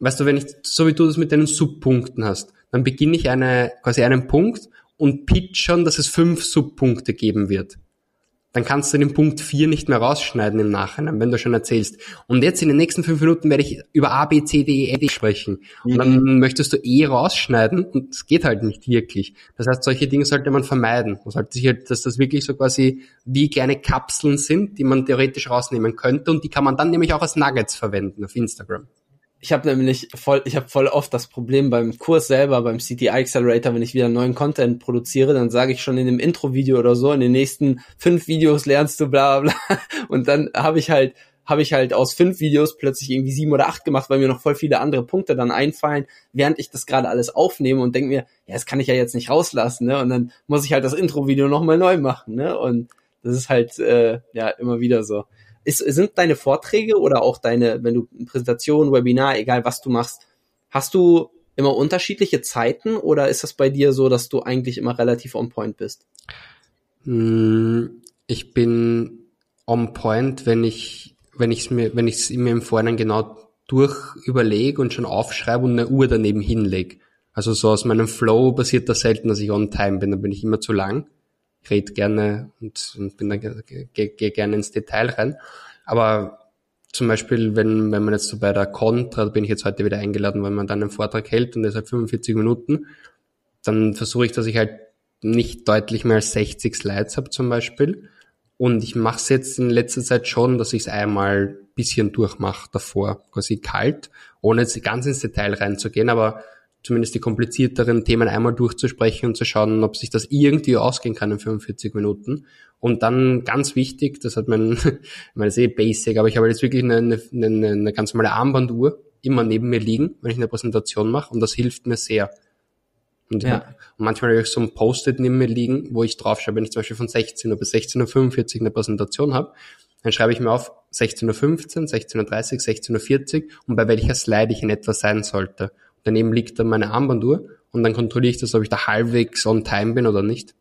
weißt du, wenn ich, so wie du das mit deinen Subpunkten hast, dann beginne ich eine, quasi einen Punkt und pitchern, dass es fünf Subpunkte geben wird dann kannst du den Punkt 4 nicht mehr rausschneiden im Nachhinein, wenn du schon erzählst. Und jetzt in den nächsten fünf Minuten werde ich über A, B, C, D, E, F sprechen. Und mhm. dann möchtest du E rausschneiden und es geht halt nicht wirklich. Das heißt, solche Dinge sollte man vermeiden. Man sollte sich halt, dass das wirklich so quasi wie kleine Kapseln sind, die man theoretisch rausnehmen könnte und die kann man dann nämlich auch als Nuggets verwenden auf Instagram. Ich habe nämlich voll, ich habe voll oft das Problem beim Kurs selber, beim CTI Accelerator, wenn ich wieder neuen Content produziere, dann sage ich schon in dem Intro-Video oder so, in den nächsten fünf Videos lernst du bla bla. [LAUGHS] Und dann habe ich halt, habe ich halt aus fünf Videos plötzlich irgendwie sieben oder acht gemacht, weil mir noch voll viele andere Punkte dann einfallen, während ich das gerade alles aufnehme und denke mir, ja, das kann ich ja jetzt nicht rauslassen, ne? Und dann muss ich halt das Intro-Video nochmal neu machen, ne? Und das ist halt äh, ja immer wieder so. Ist, sind deine Vorträge oder auch deine, wenn du Präsentation, Webinar, egal was du machst, hast du immer unterschiedliche Zeiten oder ist das bei dir so, dass du eigentlich immer relativ on point bist? Hm, ich bin on point, wenn ich, wenn ich es mir, wenn ich es mir im Vorhinein genau durch überlege und schon aufschreibe und eine Uhr daneben hinlege. Also so aus meinem Flow passiert das selten, dass ich on time bin, da bin ich immer zu lang rede gerne und, und bin dann gehe geh gerne ins Detail rein. Aber zum Beispiel, wenn, wenn man jetzt so bei der Contra, da bin ich jetzt heute wieder eingeladen, wenn man dann einen Vortrag hält und der ist halt 45 Minuten, dann versuche ich, dass ich halt nicht deutlich mehr als 60 Slides habe zum Beispiel. Und ich mache es jetzt in letzter Zeit schon, dass ich es einmal bisschen durchmache davor, quasi kalt, ohne jetzt ganz ins Detail reinzugehen, aber zumindest die komplizierteren Themen einmal durchzusprechen und zu schauen, ob sich das irgendwie ausgehen kann in 45 Minuten. Und dann ganz wichtig, das hat mein, [LAUGHS] ist eh basic, aber ich habe jetzt wirklich eine, eine, eine ganz normale Armbanduhr immer neben mir liegen, wenn ich eine Präsentation mache und das hilft mir sehr. Und, ja. und manchmal habe ich so ein Post-it neben mir liegen, wo ich draufschreibe, wenn ich zum Beispiel von 16 Uhr bis 16.45 Uhr eine Präsentation habe, dann schreibe ich mir auf 16.15 Uhr, 16.30 Uhr, 16.40 Uhr und bei welcher Slide ich in etwa sein sollte daneben liegt dann meine Armbanduhr und dann kontrolliere ich das, ob ich da halbwegs on time bin oder nicht.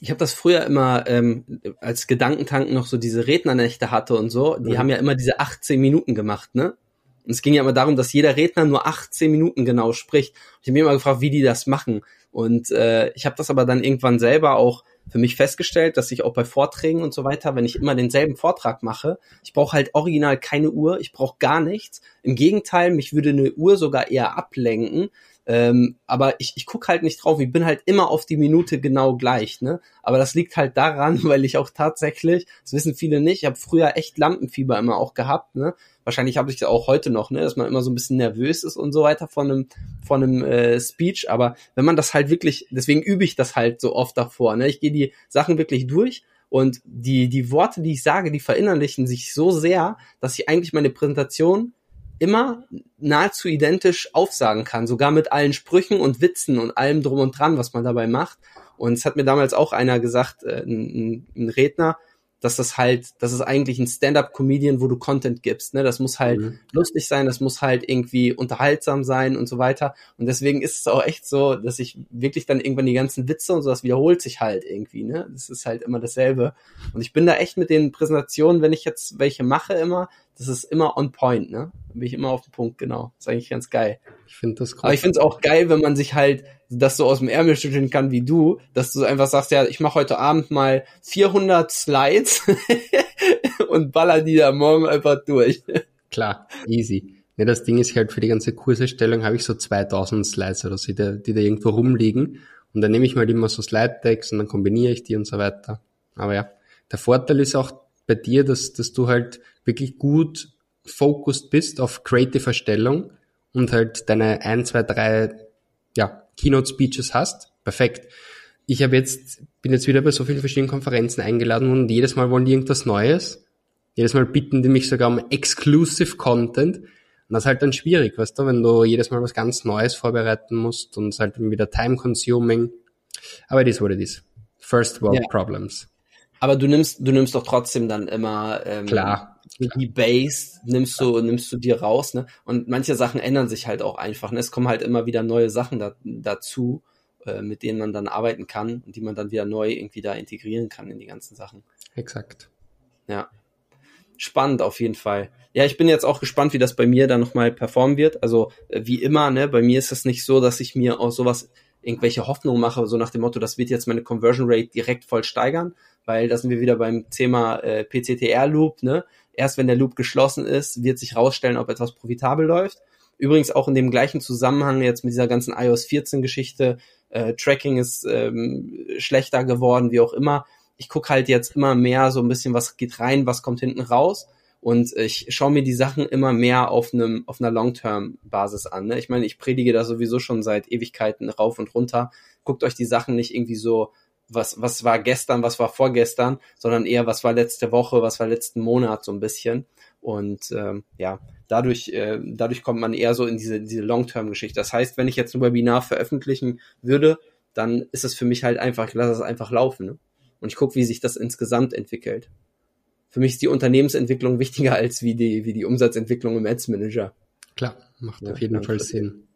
Ich habe das früher immer ähm, als Gedankentanken noch so diese Rednernächte hatte und so. Die mhm. haben ja immer diese 18 Minuten gemacht, ne? Und es ging ja immer darum, dass jeder Redner nur 18 Minuten genau spricht. Ich habe mir immer gefragt, wie die das machen. Und äh, ich habe das aber dann irgendwann selber auch für mich festgestellt, dass ich auch bei Vorträgen und so weiter, wenn ich immer denselben Vortrag mache, ich brauche halt original keine Uhr, ich brauche gar nichts. Im Gegenteil, mich würde eine Uhr sogar eher ablenken. Ähm, aber ich, ich gucke halt nicht drauf, ich bin halt immer auf die Minute genau gleich, ne? Aber das liegt halt daran, [LAUGHS] weil ich auch tatsächlich, das wissen viele nicht, ich habe früher echt Lampenfieber immer auch gehabt, ne? wahrscheinlich habe ich das auch heute noch, ne, dass man immer so ein bisschen nervös ist und so weiter von einem, von einem äh, Speech. Aber wenn man das halt wirklich, deswegen übe ich das halt so oft davor. Ne? Ich gehe die Sachen wirklich durch und die, die Worte, die ich sage, die verinnerlichen sich so sehr, dass ich eigentlich meine Präsentation immer nahezu identisch aufsagen kann, sogar mit allen Sprüchen und Witzen und allem drum und dran, was man dabei macht. Und es hat mir damals auch einer gesagt, äh, ein, ein Redner, dass das halt, das ist eigentlich ein Stand-up-Comedian, wo du Content gibst. Ne? Das muss halt mhm. lustig sein, das muss halt irgendwie unterhaltsam sein und so weiter. Und deswegen ist es auch echt so, dass ich wirklich dann irgendwann die ganzen Witze und so, das wiederholt sich halt irgendwie. Ne? Das ist halt immer dasselbe. Und ich bin da echt mit den Präsentationen, wenn ich jetzt welche mache immer, das ist immer on point, ne? Da bin ich immer auf den Punkt, genau. Das ist eigentlich ganz geil. Ich finde das cool. Aber ich finde es auch geil, wenn man sich halt das so aus dem Ärmel schütteln kann wie du, dass du einfach sagst, ja, ich mache heute Abend mal 400 Slides [LAUGHS] und baller die da morgen einfach durch. Klar, easy. Ja, das Ding ist halt für die ganze Kurserstellung habe ich so 2000 Slides oder so, die da, die da irgendwo rumliegen. Und dann nehme ich mal immer so Slide-Decks und dann kombiniere ich die und so weiter. Aber ja, der Vorteil ist auch bei dir, dass, dass du halt wirklich gut focused bist auf Creative-Erstellung und halt deine ein, zwei, drei ja, Keynote-Speeches hast. Perfekt. Ich habe jetzt, bin jetzt wieder bei so vielen verschiedenen Konferenzen eingeladen und jedes Mal wollen die irgendwas Neues. Jedes Mal bitten die mich sogar um Exclusive Content. Und das ist halt dann schwierig, weißt du, wenn du jedes Mal was ganz Neues vorbereiten musst und es halt wieder time-consuming. Aber it is what it is. First world yeah. problems. Aber du nimmst, du nimmst doch trotzdem dann immer ähm, klar, die Base nimmst du nimmst du dir raus, ne? Und manche Sachen ändern sich halt auch einfach. Ne? Es kommen halt immer wieder neue Sachen da, dazu, äh, mit denen man dann arbeiten kann und die man dann wieder neu irgendwie da integrieren kann in die ganzen Sachen. Exakt. Ja. Spannend auf jeden Fall. Ja, ich bin jetzt auch gespannt, wie das bei mir dann nochmal performen wird. Also äh, wie immer, ne, bei mir ist es nicht so, dass ich mir aus sowas irgendwelche Hoffnungen mache, so nach dem Motto, das wird jetzt meine Conversion Rate direkt voll steigern, weil da sind wir wieder beim Thema äh, PCTR-Loop, ne? Erst wenn der Loop geschlossen ist, wird sich rausstellen, ob etwas profitabel läuft. Übrigens auch in dem gleichen Zusammenhang jetzt mit dieser ganzen iOS 14 Geschichte, äh, Tracking ist ähm, schlechter geworden, wie auch immer. Ich gucke halt jetzt immer mehr so ein bisschen, was geht rein, was kommt hinten raus. Und ich schaue mir die Sachen immer mehr auf einem auf einer Long-Term-Basis an. Ne? Ich meine, ich predige da sowieso schon seit Ewigkeiten rauf und runter. Guckt euch die Sachen nicht irgendwie so, was was war gestern, was war vorgestern, sondern eher was war letzte Woche, was war letzten Monat so ein bisschen. Und ähm, ja, dadurch äh, dadurch kommt man eher so in diese diese Long-Term-Geschichte. Das heißt, wenn ich jetzt ein Webinar veröffentlichen würde, dann ist es für mich halt einfach, ich lasse es einfach laufen. Ne? Und ich gucke, wie sich das insgesamt entwickelt für mich ist die Unternehmensentwicklung [LAUGHS] wichtiger als wie die, wie die Umsatzentwicklung im Ads Manager. Klar, macht ja, auf jeden Fall Sinn.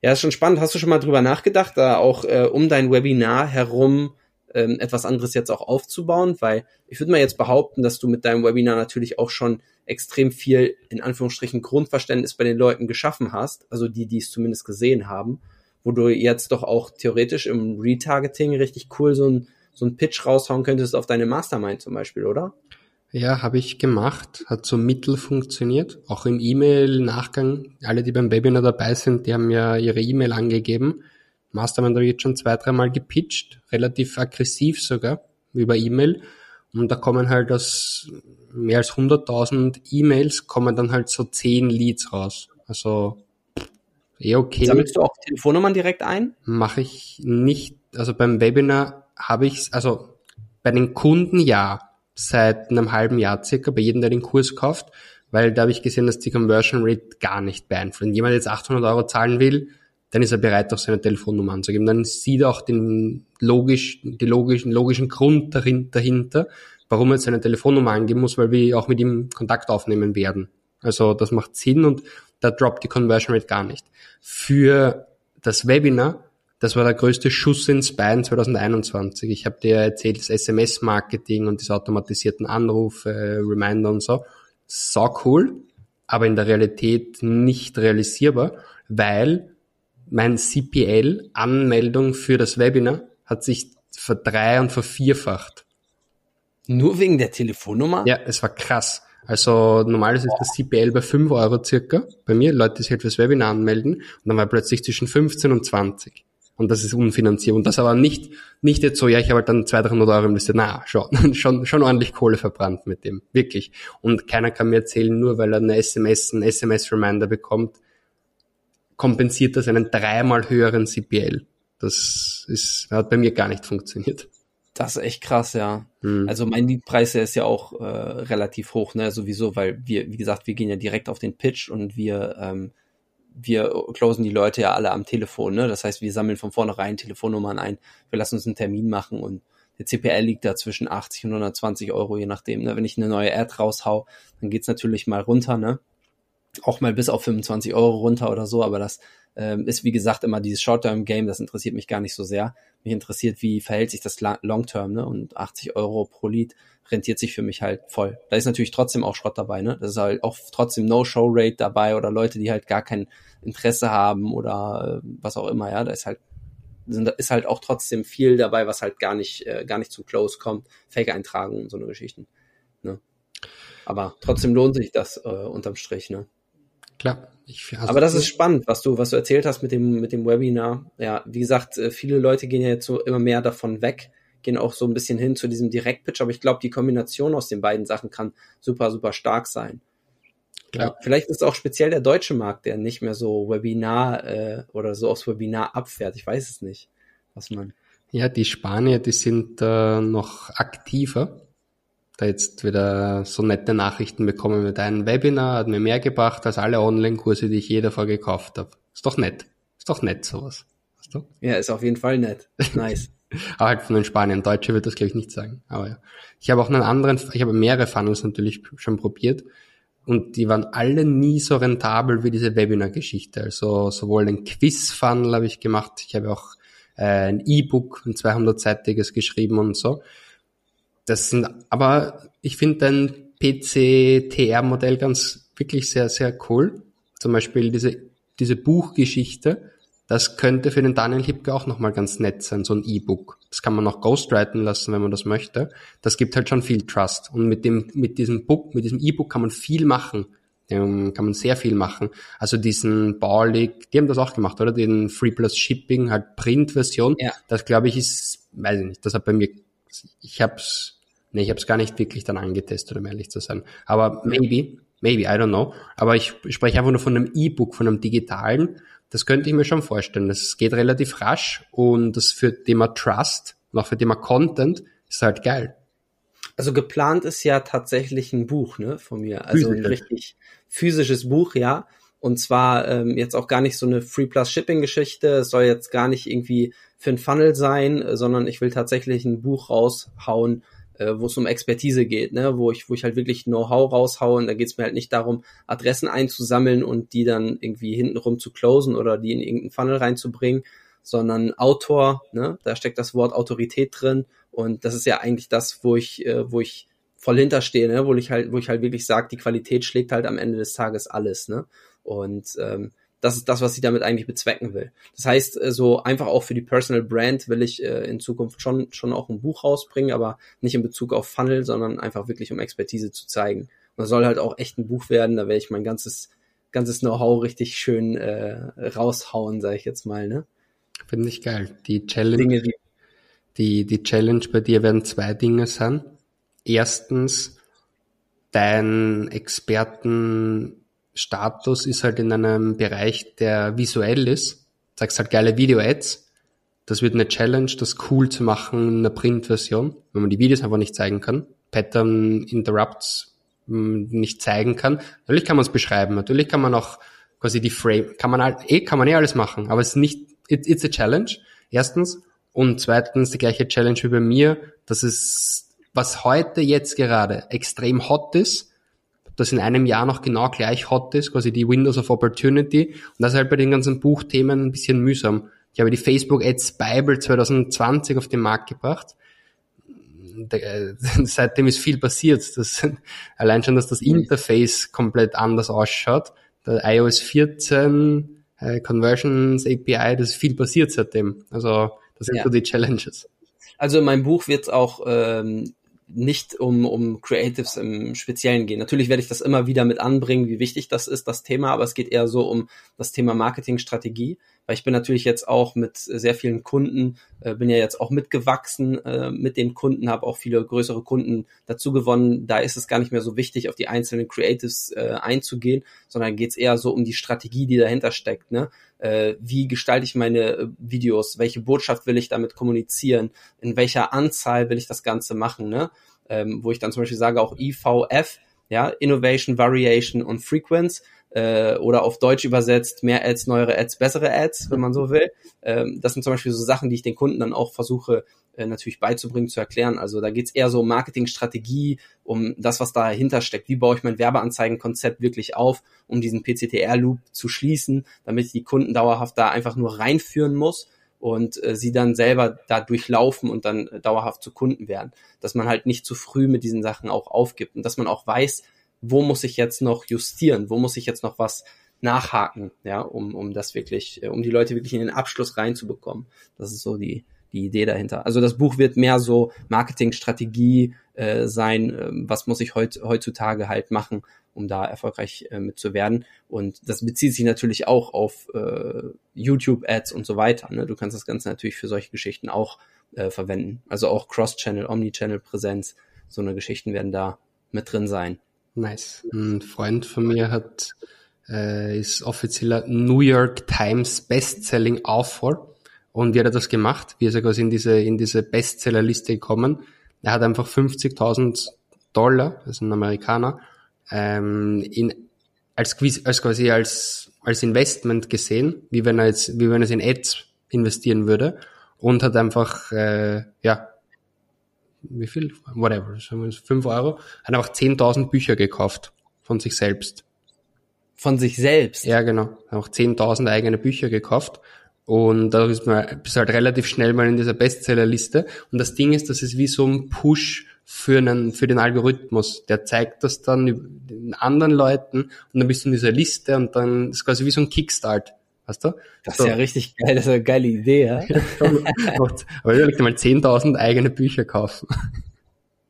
Ja, ist schon spannend. Hast du schon mal drüber nachgedacht, da auch äh, um dein Webinar herum ähm, etwas anderes jetzt auch aufzubauen? Weil ich würde mal jetzt behaupten, dass du mit deinem Webinar natürlich auch schon extrem viel, in Anführungsstrichen, Grundverständnis bei den Leuten geschaffen hast, also die, die es zumindest gesehen haben, wo du jetzt doch auch theoretisch im Retargeting richtig cool so ein, so ein Pitch raushauen könntest auf deine Mastermind zum Beispiel, oder? Ja, habe ich gemacht, hat so mittel funktioniert. Auch im E-Mail-Nachgang, alle, die beim Webinar dabei sind, die haben ja ihre E-Mail angegeben. Mastermind habe ich jetzt schon zwei, dreimal gepitcht, relativ aggressiv sogar, über E-Mail. Und da kommen halt aus mehr als 100.000 E-Mails, kommen dann halt so 10 Leads raus. Also eh okay. Sammelst du auch Telefonnummern direkt ein? Mache ich nicht. Also beim Webinar habe ich also bei den Kunden ja seit einem halben Jahr circa bei jedem, der den Kurs kauft, weil da habe ich gesehen, dass die Conversion Rate gar nicht beeinflusst. Wenn jemand jetzt 800 Euro zahlen will, dann ist er bereit, auch seine Telefonnummer anzugeben. Dann sieht er auch den logisch, die logischen, logischen Grund dahinter, warum er seine Telefonnummer angeben muss, weil wir auch mit ihm Kontakt aufnehmen werden. Also das macht Sinn und da droppt die Conversion Rate gar nicht. Für das Webinar das war der größte Schuss ins Bein 2021. Ich habe dir erzählt, das SMS-Marketing und diese automatisierten Anrufe, äh, Reminder und so. So cool, aber in der Realität nicht realisierbar, weil mein CPL-Anmeldung für das Webinar hat sich verdrei- und vervierfacht. Nur wegen der Telefonnummer? Ja, es war krass. Also normalerweise ist das CPL bei 5 Euro circa. Bei mir, Leute, die sich halt fürs Webinar anmelden. Und dann war plötzlich zwischen 15 und 20. Und das ist unfinanziert. Und das aber nicht, nicht jetzt so, ja, ich habe halt dann 200, 300 Euro investiert. Na, schon, [LAUGHS] schon, schon ordentlich Kohle verbrannt mit dem. Wirklich. Und keiner kann mir erzählen, nur weil er eine SMS, einen SMS-Reminder bekommt, kompensiert das einen dreimal höheren CPL. Das ist, hat bei mir gar nicht funktioniert. Das ist echt krass, ja. Hm. Also mein Leadpreis ist ja auch äh, relativ hoch, ne, sowieso, weil wir, wie gesagt, wir gehen ja direkt auf den Pitch und wir ähm, wir closen die Leute ja alle am Telefon, ne? Das heißt, wir sammeln von vornherein Telefonnummern ein, wir lassen uns einen Termin machen und der CPL liegt da zwischen 80 und 120 Euro, je nachdem. Ne? Wenn ich eine neue Ad raushau, dann geht's natürlich mal runter, ne? Auch mal bis auf 25 Euro runter oder so, aber das ähm, ist wie gesagt immer dieses Short-Term-Game, das interessiert mich gar nicht so sehr. Mich interessiert, wie verhält sich das Long-Term, ne? Und 80 Euro pro Lead rentiert sich für mich halt voll. Da ist natürlich trotzdem auch Schrott dabei, ne? Das ist halt auch trotzdem No-Show-Rate dabei oder Leute, die halt gar kein Interesse haben oder äh, was auch immer, ja. Da ist halt sind, ist halt auch trotzdem viel dabei, was halt gar nicht, äh, gar nicht zum Close kommt. Fake-Eintragungen und so eine Geschichten. Ne? Aber trotzdem lohnt sich das äh, unterm Strich, ne? Klar. Ich, also Aber das ist spannend, was du, was du erzählt hast mit dem, mit dem Webinar. Ja, wie gesagt, äh, viele Leute gehen ja jetzt so immer mehr davon weg, gehen auch so ein bisschen hin zu diesem Direktpitch, aber ich glaube, die Kombination aus den beiden Sachen kann super, super stark sein. Ja, vielleicht ist auch speziell der deutsche Markt, der nicht mehr so Webinar äh, oder so aufs Webinar abfährt. Ich weiß es nicht, was man. Ja, die Spanier, die sind äh, noch aktiver. Da jetzt wieder so nette Nachrichten bekommen mit einem Webinar, hat mir mehr gebracht als alle Online-Kurse, die ich je davor gekauft habe. Ist doch nett. Ist doch nett sowas. Weißt du? Ja, ist auf jeden Fall nett. [LAUGHS] Nice. Aber halt von den Spaniern. Deutsche wird das, glaube ich, nicht sagen. Aber ja. Ich habe auch einen anderen, ich habe mehrere Funnels natürlich schon probiert. Und die waren alle nie so rentabel wie diese Webinar-Geschichte. Also sowohl ein Quiz-Funnel habe ich gemacht. Ich habe auch äh, ein E-Book, ein 200-seitiges geschrieben und so. Das sind, aber ich finde dein PC-TR-Modell ganz wirklich sehr, sehr cool. Zum Beispiel diese, diese Buchgeschichte Das könnte für den Daniel Hipke auch nochmal ganz nett sein, so ein E-Book. Das kann man auch ghostwriten lassen, wenn man das möchte. Das gibt halt schon viel Trust. Und mit dem, mit diesem Book, mit diesem E-Book kann man viel machen. Ähm, kann man sehr viel machen. Also diesen Baulig, die haben das auch gemacht, oder? Den Free Plus Shipping, halt Print-Version. Ja. Das glaube ich ist, weiß ich nicht, das hat bei mir, ich hab's, nee, ich hab's gar nicht wirklich dann angetestet, um ehrlich zu sein. Aber maybe, maybe, I don't know. Aber ich spreche einfach nur von einem E-Book, von einem digitalen. Das könnte ich mir schon vorstellen. Das geht relativ rasch und das für Thema Trust und auch für Thema Content ist halt geil. Also geplant ist ja tatsächlich ein Buch, ne, von mir. Also Physisch. ein richtig physisches Buch, ja. Und zwar ähm, jetzt auch gar nicht so eine Free Plus Shipping Geschichte. Es soll jetzt gar nicht irgendwie für ein Funnel sein, sondern ich will tatsächlich ein Buch raushauen, äh, wo es um Expertise geht, ne, wo ich, wo ich halt wirklich Know-how raushaue. Und da geht es mir halt nicht darum, Adressen einzusammeln und die dann irgendwie hintenrum zu closen oder die in irgendeinen Funnel reinzubringen, sondern Autor, ne, da steckt das Wort Autorität drin und das ist ja eigentlich das, wo ich, äh, wo ich voll hinterstehe, ne? wo ich halt, wo ich halt wirklich sage, die Qualität schlägt halt am Ende des Tages alles, ne? Und ähm, das ist das, was ich damit eigentlich bezwecken will. Das heißt, äh, so einfach auch für die Personal Brand will ich äh, in Zukunft schon, schon auch ein Buch rausbringen, aber nicht in Bezug auf Funnel, sondern einfach wirklich um Expertise zu zeigen. Und das soll halt auch echt ein Buch werden, da werde ich mein ganzes, ganzes Know-how richtig schön äh, raushauen, sage ich jetzt mal, ne? Finde ich geil. Die Challenge, Dinge, die die, die Challenge bei dir werden zwei Dinge sein. Erstens, dein Expertenstatus ist halt in einem Bereich, der visuell ist. Sagst halt geile Video-Ads. Das wird eine Challenge, das cool zu machen in einer Print-Version, wenn man die Videos einfach nicht zeigen kann. Pattern Interrupts hm, nicht zeigen kann. Natürlich kann man es beschreiben, natürlich kann man auch quasi die Frame, kann man eh, kann man eh alles machen, aber es ist nicht, it, it's a challenge. Erstens. Und zweitens die gleiche Challenge wie bei mir, dass es, was heute jetzt gerade extrem hot ist, das in einem Jahr noch genau gleich hot ist, quasi die Windows of Opportunity. Und das ist halt bei den ganzen Buchthemen ein bisschen mühsam. Ich habe die Facebook Ads Bible 2020 auf den Markt gebracht. Äh, [LAUGHS] seitdem ist viel passiert. Das, [LAUGHS] allein schon, dass das Interface komplett anders ausschaut. Der iOS 14, äh, Conversions API, das ist viel passiert seitdem. Also das sind ja. so die Challenges. Also in meinem Buch wird es auch ähm, nicht um, um Creatives im Speziellen gehen. Natürlich werde ich das immer wieder mit anbringen, wie wichtig das ist, das Thema, aber es geht eher so um das Thema Marketingstrategie, weil ich bin natürlich jetzt auch mit sehr vielen Kunden, äh, bin ja jetzt auch mitgewachsen äh, mit den Kunden, habe auch viele größere Kunden dazu gewonnen. Da ist es gar nicht mehr so wichtig, auf die einzelnen Creatives äh, einzugehen, sondern geht es eher so um die Strategie, die dahinter steckt. Ne? Äh, wie gestalte ich meine äh, Videos, welche Botschaft will ich damit kommunizieren, in welcher Anzahl will ich das Ganze machen, ne? Ähm, wo ich dann zum Beispiel sage auch IVF, ja, Innovation, Variation und Frequency äh, oder auf Deutsch übersetzt mehr Ads, neuere Ads, bessere Ads, wenn man so will. Ähm, das sind zum Beispiel so Sachen, die ich den Kunden dann auch versuche äh, natürlich beizubringen, zu erklären. Also da geht's eher so um Marketingstrategie, um das, was dahinter steckt. Wie baue ich mein Werbeanzeigenkonzept wirklich auf, um diesen PCTR-Loop zu schließen, damit ich die Kunden dauerhaft da einfach nur reinführen muss und äh, sie dann selber da durchlaufen und dann äh, dauerhaft zu Kunden werden. Dass man halt nicht zu früh mit diesen Sachen auch aufgibt und dass man auch weiß, wo muss ich jetzt noch justieren, wo muss ich jetzt noch was nachhaken, ja, um, um das wirklich, äh, um die Leute wirklich in den Abschluss reinzubekommen. Das ist so die, die Idee dahinter. Also das Buch wird mehr so Marketingstrategie äh, sein, äh, was muss ich heut, heutzutage halt machen, um da erfolgreich äh, mit zu werden. Und das bezieht sich natürlich auch auf äh, YouTube-Ads und so weiter. Ne? Du kannst das Ganze natürlich für solche Geschichten auch äh, verwenden. Also auch Cross-Channel, Omni-Channel-Präsenz, so eine Geschichten werden da mit drin sein. Nice. Ein Freund von mir hat äh, ist offizieller New York Times Bestselling Author und wie hat er das gemacht? Wie ist er quasi in diese, in diese Bestsellerliste gekommen? Er hat einfach 50.000 Dollar, also ein Amerikaner, ähm, in, als, als quasi als, als Investment gesehen, wie wenn er jetzt, wie wenn er es in Ads investieren würde und hat einfach, äh, ja, wie viel? Whatever, fünf Euro, hat einfach 10.000 Bücher gekauft von sich selbst. Von sich selbst? Ja, genau. Auch 10.000 eigene Bücher gekauft und da bist man bist halt relativ schnell mal in dieser Bestsellerliste. Und das Ding ist, das ist wie so ein Push für, einen, für den Algorithmus. Der zeigt das dann den anderen Leuten und dann bist du in dieser Liste und dann ist quasi wie so ein Kickstart. Weißt du? Das so. ist ja richtig geil, das ist eine geile Idee, ja. Aber ich will mal 10.000 eigene Bücher kaufen.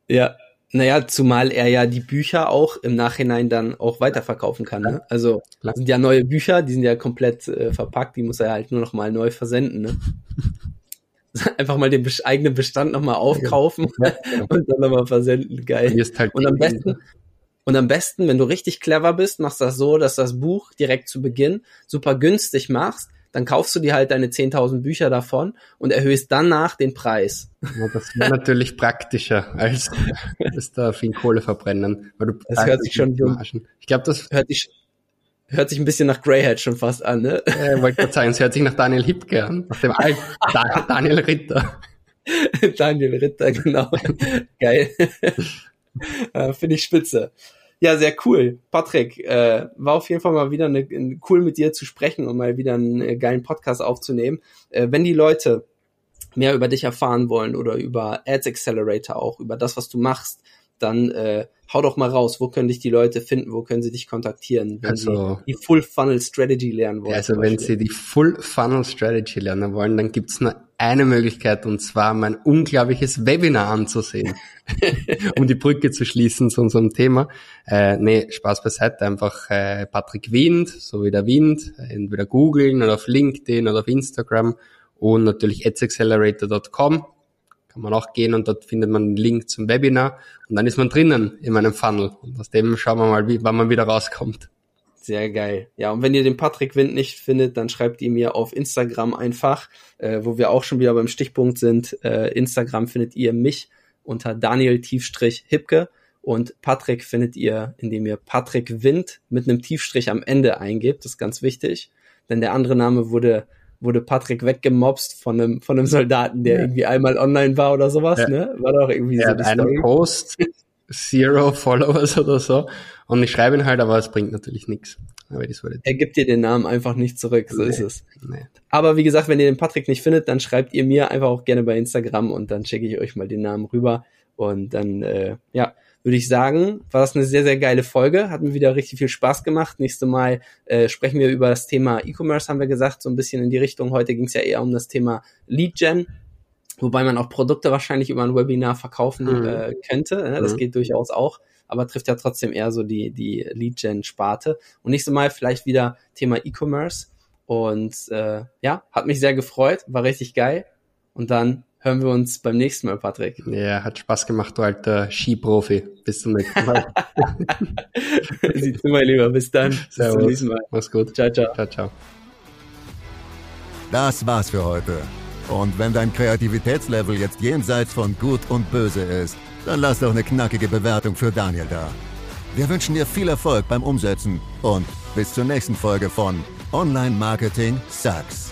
Ja, naja, zumal er ja die Bücher auch im Nachhinein dann auch weiterverkaufen kann. Ne? Also Klar. sind ja neue Bücher, die sind ja komplett äh, verpackt, die muss er halt nur noch mal neu versenden. Ne? [LAUGHS] Einfach mal den eigenen Bestand nochmal aufkaufen ja, [LAUGHS] und dann nochmal versenden. Geil. Halt und am besten, und am besten, wenn du richtig clever bist, machst du das so, dass das Buch direkt zu Beginn super günstig machst dann kaufst du dir halt deine 10.000 Bücher davon und erhöhst danach den Preis. Ja, das wäre [LAUGHS] natürlich praktischer, als, als da viel Kohle verbrennen. Weil du das hört sich schon so, Ich glaube, das hört sich, hört sich ein bisschen nach Greyhead schon fast an, ne? Äh, wollte gerade sagen, es hört sich nach Daniel Hipke an, nach dem alten Daniel Ritter. [LAUGHS] Daniel Ritter, genau. [LAUGHS] Geil. Äh, Finde ich spitze. Ja, sehr cool. Patrick, äh, war auf jeden Fall mal wieder eine, cool mit dir zu sprechen und mal wieder einen äh, geilen Podcast aufzunehmen. Äh, wenn die Leute mehr über dich erfahren wollen oder über Ads Accelerator auch, über das, was du machst, dann äh, hau doch mal raus, wo können dich die Leute finden, wo können sie dich kontaktieren, wenn also, sie die Full Funnel Strategy lernen wollen. Also wenn sie die Full Funnel Strategy lernen wollen, dann gibt's nur eine Möglichkeit und zwar mein unglaubliches Webinar anzusehen, [LAUGHS] um die Brücke zu schließen zu unserem Thema. Äh, nee, Spaß beiseite, einfach äh, Patrick Wind, so wie der Wind, entweder googeln oder auf LinkedIn oder auf Instagram und natürlich adsaccelerator.com kann man auch gehen und dort findet man einen Link zum Webinar und dann ist man drinnen in meinem Funnel und aus dem schauen wir mal, wie, wann man wieder rauskommt. Sehr geil. Ja, und wenn ihr den Patrick Wind nicht findet, dann schreibt ihr mir auf Instagram einfach, äh, wo wir auch schon wieder beim Stichpunkt sind. Äh, Instagram findet ihr mich unter Daniel Tiefstrich Hipke und Patrick findet ihr, indem ihr Patrick Wind mit einem Tiefstrich am Ende eingebt. Das ist ganz wichtig, denn der andere Name wurde wurde Patrick weggemobst von einem, von einem Soldaten, der ja. irgendwie einmal online war oder sowas, ja. ne? War doch irgendwie er so hat einen Story. Post, Zero Followers oder so. Und ich schreibe ihn halt, aber es bringt natürlich nichts. Er gibt dir den Namen einfach nicht zurück, so nee, ist es. Nee. Aber wie gesagt, wenn ihr den Patrick nicht findet, dann schreibt ihr mir einfach auch gerne bei Instagram und dann schicke ich euch mal den Namen rüber. Und dann, äh, ja, würde ich sagen, war das eine sehr, sehr geile Folge. Hat mir wieder richtig viel Spaß gemacht. Nächste Mal äh, sprechen wir über das Thema E-Commerce, haben wir gesagt, so ein bisschen in die Richtung. Heute ging es ja eher um das Thema Lead Gen. Wobei man auch Produkte wahrscheinlich über ein Webinar verkaufen mhm. äh, könnte. Ne? Das mhm. geht durchaus auch, aber trifft ja trotzdem eher so die, die Lead-Gen-Sparte. Und nächstes Mal vielleicht wieder Thema E-Commerce. Und äh, ja, hat mich sehr gefreut, war richtig geil. Und dann hören wir uns beim nächsten Mal, Patrick. Ja, hat Spaß gemacht, du alter Skiprofi. Bis zum nächsten Mal. [LAUGHS] Siehst du mal lieber. Bis dann. Servus. Bis zum nächsten Mal. Mach's gut. Ciao, ciao. Ciao, ciao. Das war's für heute. Und wenn dein Kreativitätslevel jetzt jenseits von Gut und Böse ist, dann lass doch eine knackige Bewertung für Daniel da. Wir wünschen dir viel Erfolg beim Umsetzen und bis zur nächsten Folge von Online Marketing Sucks.